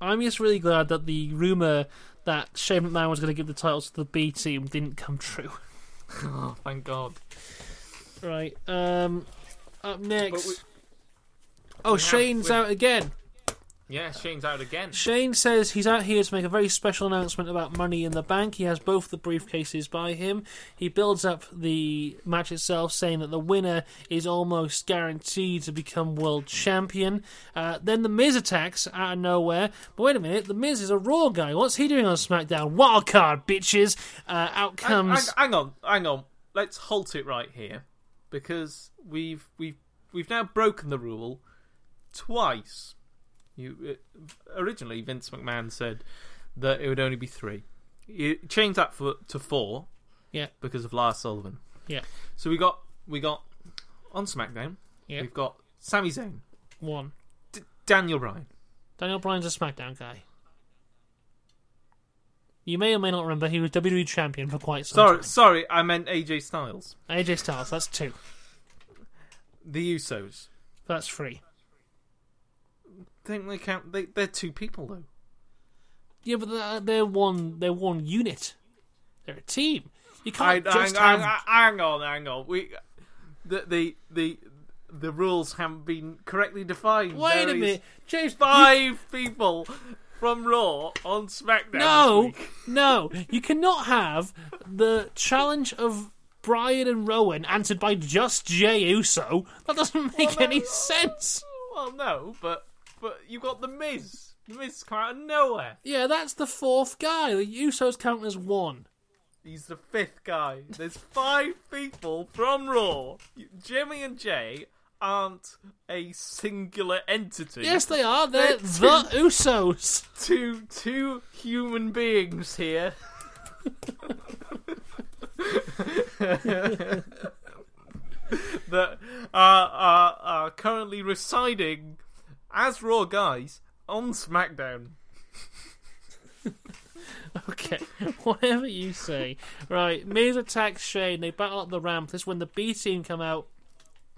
I'm just really glad that the rumor that Shane McMahon was going to give the titles to the B team didn't come true. oh thank God Right. Um. Up next. we- oh, we Shane's we- out again. yeah Shane's out again Shane says he's out here to make a very special announcement about Money in the Bank. He has both the briefcases by him. He builds up the match itself, saying that the winner is almost guaranteed to become world champion. Uh, then the Miz attacks out of nowhere. But wait a minute, the Miz is a Raw guy. What's he doing on SmackDown? Wildcard, bitches! Uh, out Hang, comes. hang, hang on, hang on. Let's halt it right here because we've we've we've now broken the rule twice. You uh, originally Vince McMahon said that it would only be three. You changed that for to four. Yeah. Because of Lars Sullivan. Yeah. So we got we got on SmackDown. Yeah. We've got Sami Zayn, One. D- Daniel Bryan. Daniel Bryan's a SmackDown guy. You may or may not remember he was WWE champion for quite some Sorry, time. sorry, I meant AJ Styles. AJ Styles, that's two. The Usos. That's three. I Think they count? They they're two people though. Yeah, but they're, they're one. They're one unit. They're a team. You can't just hang, have. hang, hang on, hang on. We the the the the rules haven't been correctly defined. Wait There a minute, James. you- Five people from Raw on SmackDown. no, no, you cannot have the challenge of Bryan and Rowan answered by just Jey Uso. That doesn't make Well, no, any sense. Well, no, but but you got the Miz. The Miz come out of nowhere. Yeah, that's the fourth guy. The Usos count as one. He's the fifth guy. There's five people from Raw. Jimmy and Jey aren't a singular entity. Yes, they are. They're They're the Usos. two two human beings here. that are, are are currently residing as Raw guys on SmackDown. Okay, whatever you say. Right, Miz attacks Shane. They battle up the ramp. This is when the B team come out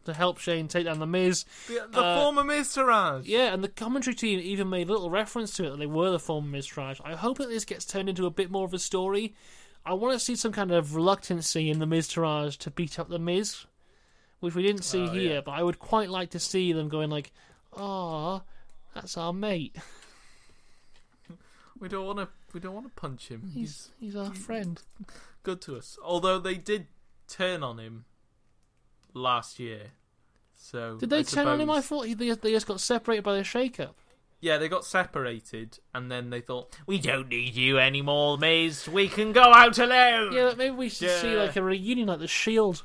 to help Shane take down the Miz. The, the Uh, former Miztourage. Yeah, and the commentary team even made little reference to it that they were the former Miztourage. I hope that this gets turned into a bit more of a story. I want to see some kind of reluctancy in the Miztourage to beat up the Miz, which we didn't see Oh, here. yeah. But I would quite like to see them going like, "Ah, that's our mate. We don't want to. We don't want to punch him. He's he's our friend." good to us. Although they did turn on him last year. So Did they I turn on him? I thought he, they, they just got separated by the shake-up. Yeah, they got separated, and then they thought, "We don't need you anymore, Miz. We can go out alone." Yeah, maybe we should see like a reunion like the Shield.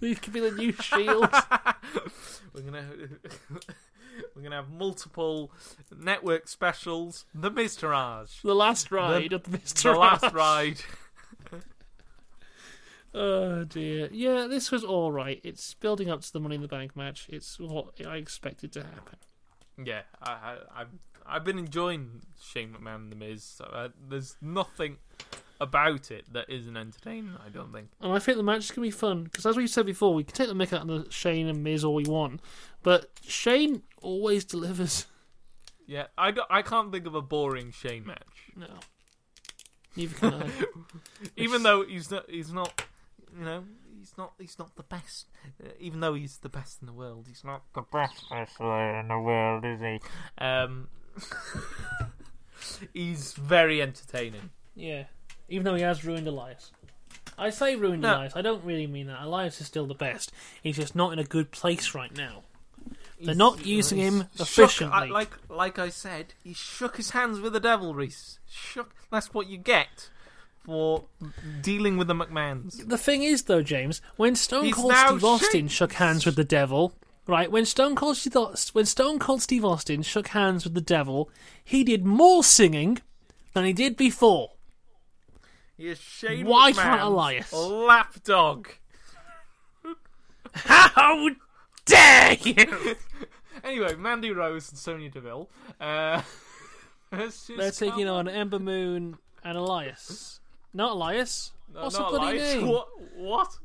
These could be the new Shield. we're gonna we're gonna have multiple network specials. The Miz the last ride of the Mr. the last ride. Oh dear. Yeah, this was all right. It's building up to the Money in the Bank match. It's what I expected to happen. Yeah, I, I, I've I've been enjoying Shane McMahon and The Miz. So, uh, there's nothing about it that isn't entertaining. I don't think. And I think the match is going to be fun because, as we said before, we can take the mick out of the Shane and Miz all we want, but Shane always delivers. Yeah, I, don't- I can't think of a boring Shane match. No, neither can I. Even though he's not, he's not, you know, he's not, he's not the best. Uh, even though he's the best in the world, he's not the best wrestler in the world, is he? Um, he's very entertaining. Yeah, even though he has ruined Elias. I say ruined No. Elias. I don't really mean that. Elias is still the best. He's just not in a good place right now. They're He's- not using him shook- efficiently. I- like, like I said, he shook his hands with the devil, Rhys. Shook. That's what you get for dealing with the McMahons. The thing is, though, James, when Stone He's Cold Steve Austin shook hands with the devil, right? When Stone Cold Steve, when Stone Cold Steve Austin shook hands with the devil, he did more singing than he did before. He is Shane Why McMahon's can't Elias? lapdog. How dare you? Anyway, Mandy Rose and Sonya Deville. Uh, They're taking on Ember Moon and Elias. Not Elias. No, What's not the bloody Elias. name? What? What?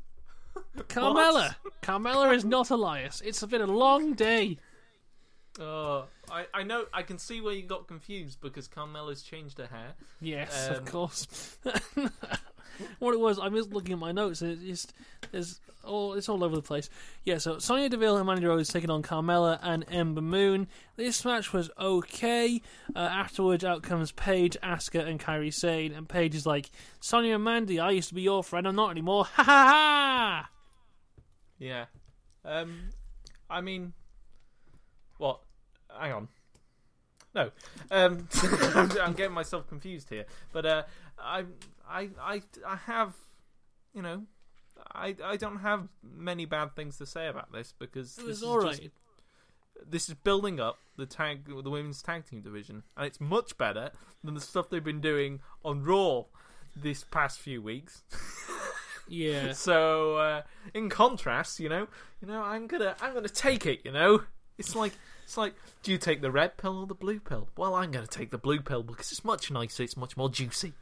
Carmella. Carmella is not Elias. It's been a long day. Oh, I, I know. I can see where you got confused because Carmella's changed her hair. Yes, Um, of course. what it was, I'm just looking at my notes. It's just, it's all it's all over the place. Yeah, so Sonya Deville and Mandy Rose taking on Carmella and Ember Moon. This match was okay. Uh, afterwards, out comes Paige, Asuka, and Kairi Sane. And Paige is like, Sonya and Mandy, I used to be your friend. I'm not anymore. Ha ha ha! Yeah. Um, I mean, what? Hang on. No. Um, I'm, I'm getting myself confused here. But uh, I, I, I, I have, you know, I, I don't have many bad things to say about this because It this was is alright. just- this is building up the tag, the women's tag team division, and it's much better than the stuff they've been doing on Raw this past few weeks. Yeah. So, uh, in contrast, you know, you know, I'm gonna, I'm gonna take it. You know, it's like, it's like, do you take the red pill or the blue pill? Well, I'm gonna take the blue pill because it's much nicer. It's much more juicy.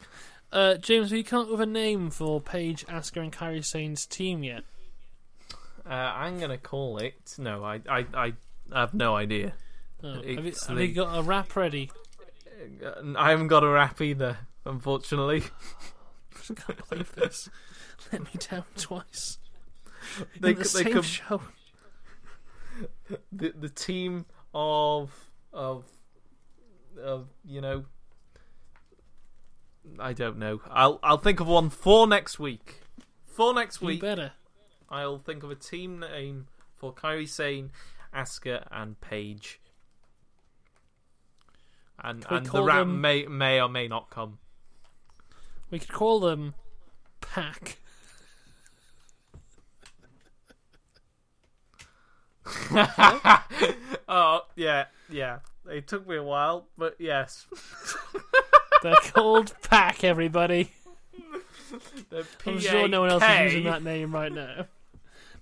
Uh, James, have you come up with a name for Paige, Asuka, and Kairi Sane's team yet? Uh, I'm gonna call it. No, I, I, I have no idea. Oh, have, you, have the- you got a rap ready? Uh, I haven't got a rap either, unfortunately. I can't believe this. Let me down twice. They, In the they same could, show. the the team of of of you know I don't know. I'll I'll think of one for next week. For next You week, better. I'll think of a team name for Kairi Sane, Asuka, and Paige. And and the rap them- may may or may not come. We could call them Pack. oh yeah, yeah. It took me a while, but yes. They're called Pack, everybody. I'm sure no one else is using that name right now.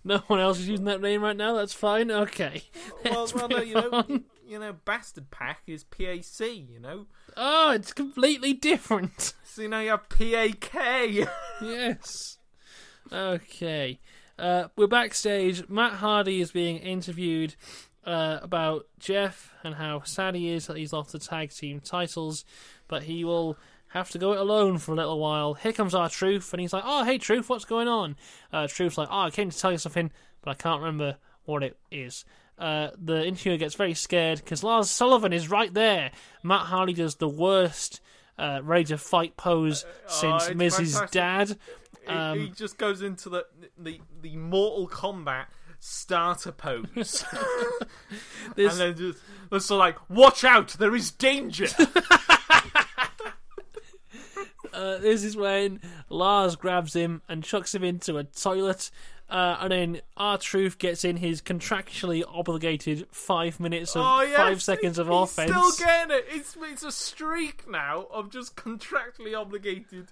No one else is using that name right now. That's fine. Okay. well, Let's well, no, you know, on. you, you know, bastard pack is PAC. You know, Oh, it's completely different. so you know you have PAK. yes. Okay. Uh, we're backstage. Matt Hardy is being interviewed uh, about Jeff and how sad he is that he's lost the tag team titles, but he will have to go it alone for a little while. Here comes R Truth, and he's like, "Oh, hey, Truth, what's going on?" Uh, Truth's like, "Oh, I came to tell you something, but I can't remember what it is." Uh, the interviewer gets very scared because Lars Sullivan is right there. Matt Hardy does the worst uh, ready to fight pose since it's Mrs. fantastic. Dad. He- Um, he just goes into the the the Mortal Kombat starter pose, This- and then just it's sort of like, "Watch out! There is danger." Uh, this is when Lars grabs him and chucks him into a toilet, uh, and then R Truth gets in his contractually obligated five minutes of oh yes, five seconds of he's offense. Still getting it. It's it's a streak now of just contractually obligated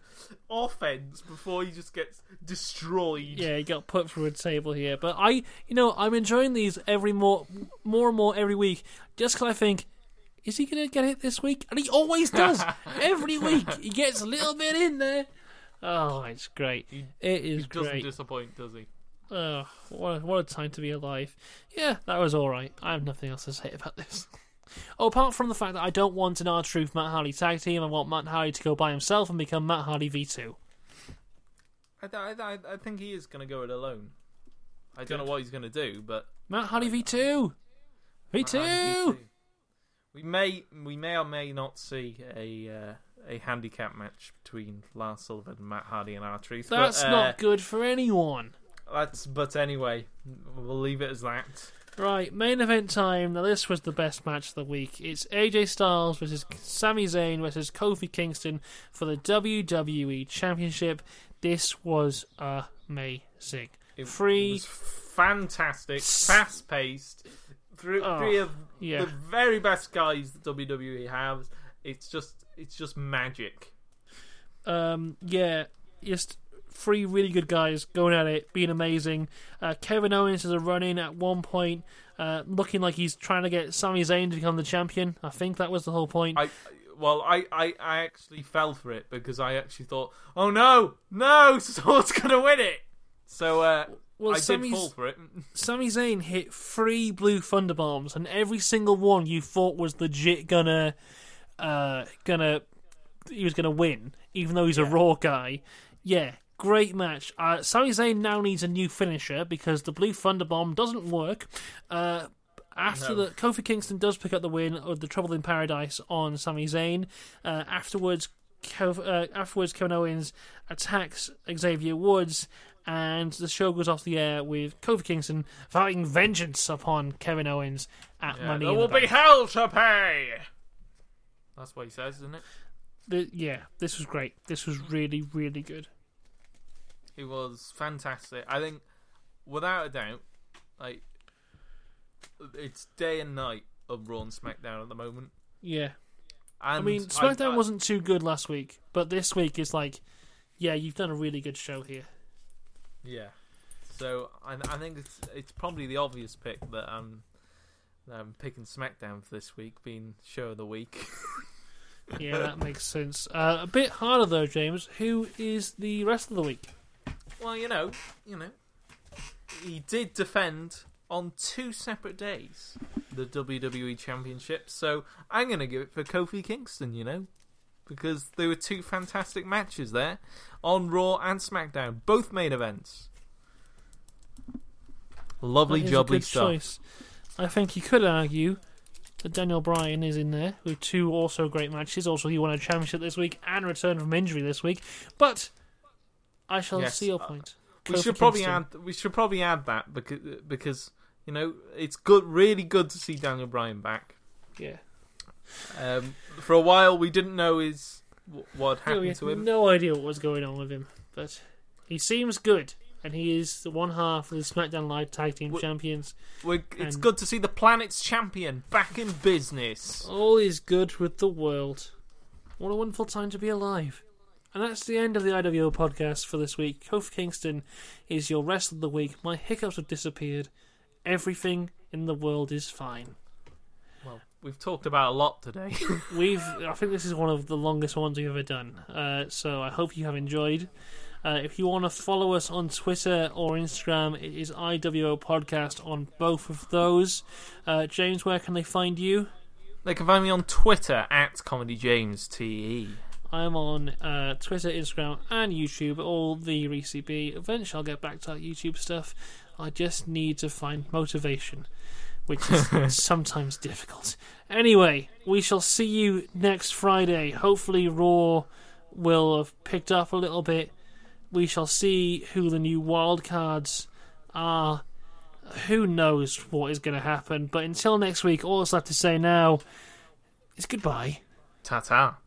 offense before he just gets destroyed. Yeah, he got put through a table here, but I, you know, I'm enjoying these every more, more and more every week, just because I think. Is he going to get it this week? And he always does. Every week, he gets a little bit in there. Oh, it's great. It is He doesn't great. disappoint, does he? Oh, what a, what a time to be alive. Yeah, that was alright. I have nothing else to say about this. Oh, apart from the fact that I don't want an R Truth Matt Hardy tag team, I want Matt Hardy to go by himself and become Matt Hardy V2. I, th- I, th- I think he is going to go it alone. I don't know what he's going to do, but Matt Hardy V2! V2! We may we may or may not see a uh, a handicap match between Lars Sullivan and Matt Hardy and R Truth. That's but, uh, not good for anyone. That's but anyway, we'll leave it as that. Right, main event time. Now, this was the best match of the week. It's AJ Styles versus Sami Zayn versus Kofi Kingston for the WWE Championship. This was amazing. It Free- was fantastic, fast paced. Three, Oh, three of yeah. the very best guys that WWE has. It's just it's just magic. Um, yeah, just three really good guys going at it, being amazing. Uh, Kevin Owens is a run in at one point, uh, looking like he's trying to get Sami Zayn to become the champion. I think that was the whole point. I well, I, I, I actually fell for it because I actually thought, oh no, no, Swords gonna win it. So uh, well, I Sami's- did fall for it. Sami Zayn hit three blue thunder bombs, and every single one you thought was legit gonna, uh, gonna, he was gonna win, even though he's a raw guy. Yeah, great match. Uh, Sami Zayn now needs a new finisher because the blue thunder bomb doesn't work. Uh, after No. the Kofi Kingston does pick up the win of the Trouble in Paradise on Sami Zayn, uh, afterwards. Kev, uh, afterwards, Kevin Owens attacks Xavier Woods, and the show goes off the air with Kofi Kingston vowing vengeance upon Kevin Owens at Yeah, Money there will the be hell to pay. That's what he says, isn't it? The- yeah, this was great. This was really, really good. It was fantastic. I think, without a doubt, like it's day and night of Raw and SmackDown at the moment. Yeah, And I mean, SmackDown I- wasn't too good last week, but this week is like, yeah, you've done a really good show here. Yeah. So I, I think it's it's probably the obvious pick that I'm that I'm picking SmackDown for this week, being show of the week. Yeah, that makes sense. Uh, a bit harder though, James. Who is the rest of the week? Well, you know, you know, he did defend on two separate days the WWE Championship, so I'm gonna give it for Kofi Kingston. You know, because there were two fantastic matches there on Raw and SmackDown, both main events. Lovely jubbly stuff. choice. I think you could argue that Daniel Bryan is in there with two also great matches. Also, he won a championship this week and returned from injury this week. But I shall Yes, see your uh, point. We should probably Kingston. add. We should probably add that because because you know it's good, really good to see Daniel Bryan back. Yeah. Um, for a while, we didn't know his wh- what Yeah, happened we had to him. no idea what was going on with him, but he seems good, and he is the one half of the SmackDown Live Tag Team Wh- Champions. We're, it's good to see the planet's champion back in business. All is good with the world. What a wonderful time to be alive. And that's the end of the IWO podcast for this week. Kofi Kingston is your rest of the week. My hiccups have disappeared. Everything in the world is fine. Well, we've talked about a lot today. We've, I think this is one of the longest ones we've ever done. Uh, so I hope you have enjoyed. Uh, if you want to follow us on Twitter or Instagram, it is IWO Podcast on both of those. Uh, James, where can they find you? they can find me on Twitter at Comedy James Te. I'm on uh, Twitter, Instagram, and YouTube, all the Reese B. Eventually, I'll get back to that YouTube stuff. I just need to find motivation, which is sometimes difficult. Anyway, we shall see you next Friday. Hopefully, Raw will have picked up a little bit. We shall see who the new wildcards are. Who knows what is going to happen? But until next week, all that's left to say now is goodbye. Ta ta.